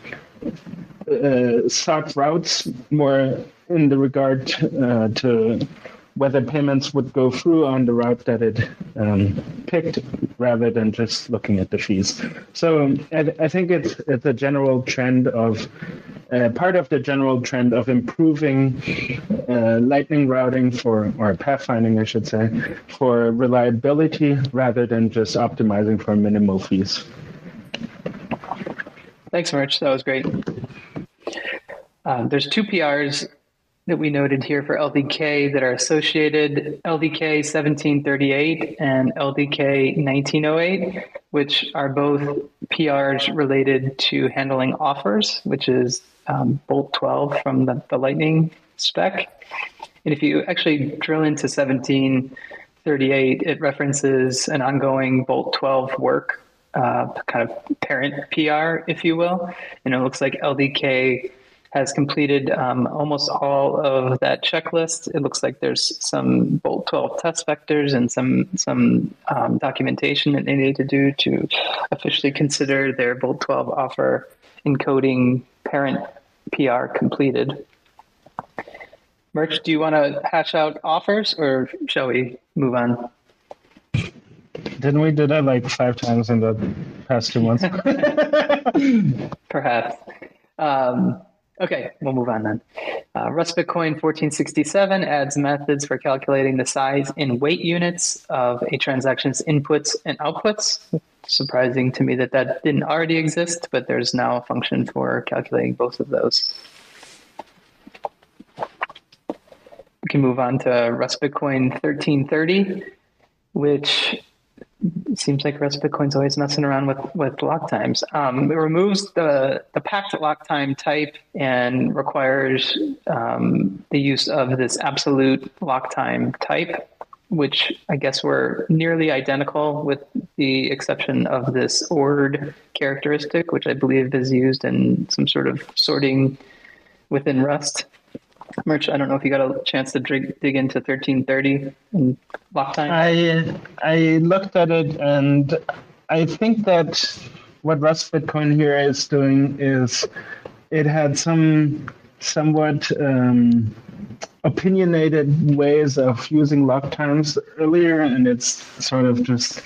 uh, sought routes more in the regard uh, to whether payments would go through on the route that it um, picked rather than just looking at the fees. So um, I, I think it's it's a general trend of uh, part of the general trend of improving uh, lightning routing for or pathfinding, I should say, for reliability rather than just optimizing for minimal fees. Thanks, Murch. That was great. Um, there's two PRs that we noted here for LDK that are associated LDK 1738 and LDK 1908, which are both PRs related to handling offers, which is um, Bolt 12 from the, the Lightning spec. And if you actually drill into 1738, it references an ongoing Bolt 12 work uh, kind of parent PR, if you will. And it looks like LDK has completed um, almost all of that checklist. It looks like there's some Bolt 12 test vectors and some some um, documentation that they need to do to officially consider their Bolt 12 offer encoding parent PR completed. Murch, do you want to hash out offers or shall we move on? Didn't we do that like five times in the past two months? Perhaps. Um, Okay, we'll move on then. Uh, Rust Bitcoin 1467 adds methods for calculating the size in weight units of a transaction's inputs and outputs. Surprising to me that that didn't already exist, but there's now a function for calculating both of those. We can move on to Rust Bitcoin 1330, which seems like Rust Bitcoin's always messing around with, with lock times. Um, it removes the, the packed lock time type and requires um, the use of this absolute lock time type, which I guess were nearly identical with the exception of this ORD characteristic, which I believe is used in some sort of sorting within Rust. Murch, I don't know if you got a chance to dig, dig into 1330 and lock time. I I looked at it and I think that what Rust Bitcoin here is doing is it had some somewhat um, opinionated ways of using lock times earlier, and it's sort of just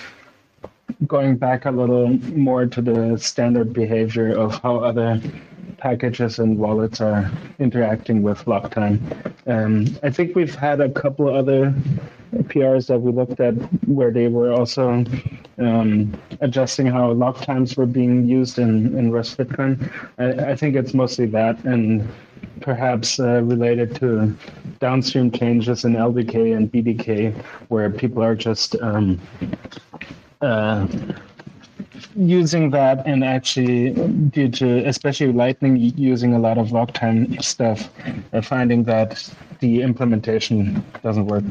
going back a little more to the standard behavior of how other packages and wallets are interacting with lock time. Um, I think we've had a couple other PRs that we looked at where they were also um, adjusting how lock times were being used in, in Rust Bitcoin. I, I think it's mostly that and perhaps uh, related to downstream changes in LDK and BDK where people are just um, uh, using that and actually due to especially lightning using a lot of lock time stuff uh, finding that the implementation doesn't work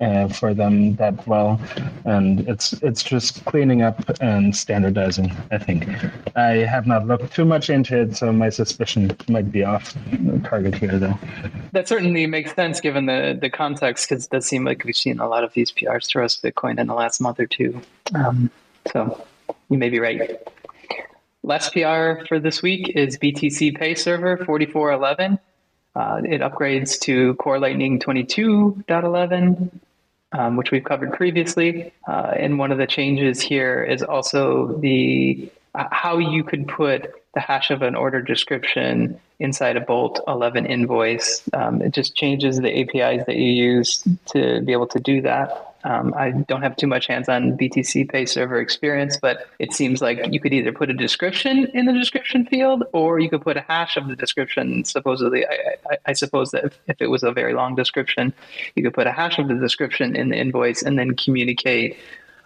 uh, for them that well. And it's it's just cleaning up and standardizing i think. I have not looked too much into it so my suspicion might be off target here though. That certainly makes sense given the the context because it does seem like we've seen a lot of these prs to Rust Bitcoin in the last month or two. Um, so you may be right. Last PR for this week is BTCPay Server 4411. Uh, it upgrades to Core Lightning 22.11, um, which we've covered previously. Uh, and one of the changes here is also the uh, how you could put the hash of an order description inside a Bolt 11 invoice. Um, it just changes the APIs that you use to be able to do that. Um, I don't have too much hands-on BTCPay server experience, but it seems like you could either put a description in the description field, or you could put a hash of the description. Supposedly, I, I, I suppose that if, if, it was a very long description, you could put a hash of the description in the invoice and then communicate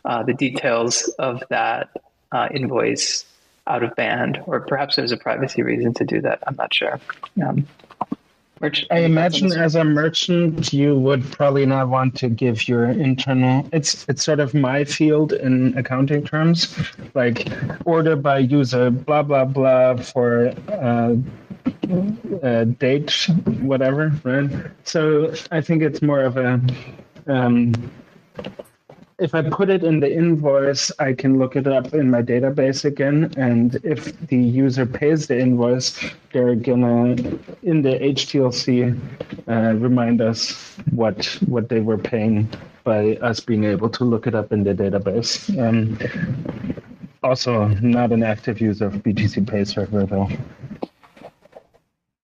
uh, the details of that uh, invoice out of band, or perhaps there's a privacy reason to do that. I'm not sure. Um, I imagine as a merchant, you would probably not want to give your internal. It's it's sort of my field in accounting terms, like order by user, blah blah blah for uh, uh, date, whatever, right? So I think it's more of a um, if I put it in the invoice, I can look it up in my database again. And if the user pays the invoice, they're gonna in the HTLC uh, remind us what what they were paying by us being able to look it up in the database. Um, also, not an active user of BTCPay Server though.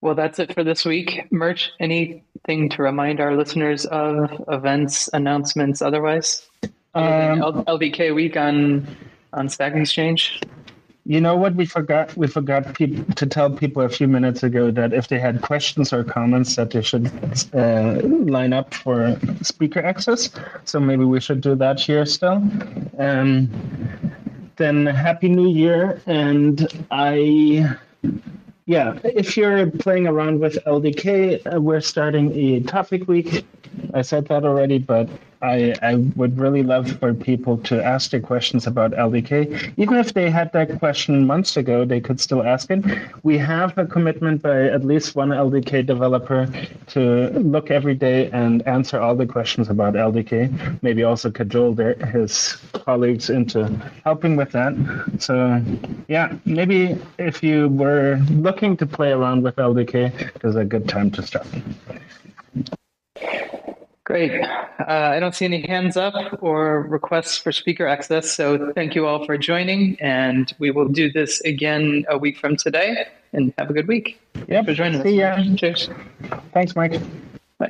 Well, that's it for this week. Murch, anything to remind our listeners of events, announcements, otherwise? Um, LDK week on on Stack Exchange. You know what we forgot? We forgot pe- to tell people a few minutes ago that if they had questions or comments, that they should uh, line up for speaker access. So maybe we should do that here still. Um, then Happy New Year, and I. Yeah, if you're playing around with LDK, uh, we're starting a topic week. I said that already, but I, I would really love for people to ask their questions about LDK. Even if they had that question months ago, they could still ask it. We have a commitment by at least one LDK developer to look every day and answer all the questions about LDK. Maybe also cajole their, his colleagues into helping with that. So, yeah, maybe if you were looking to play around with LDK, is a good time to start. Great. Uh, I don't see any hands up or requests for speaker access. So thank you all for joining. And we will do this again a week from today. and have a good week. Yeah, for joining See us. ya. Cheers. Thanks, Mike. Bye.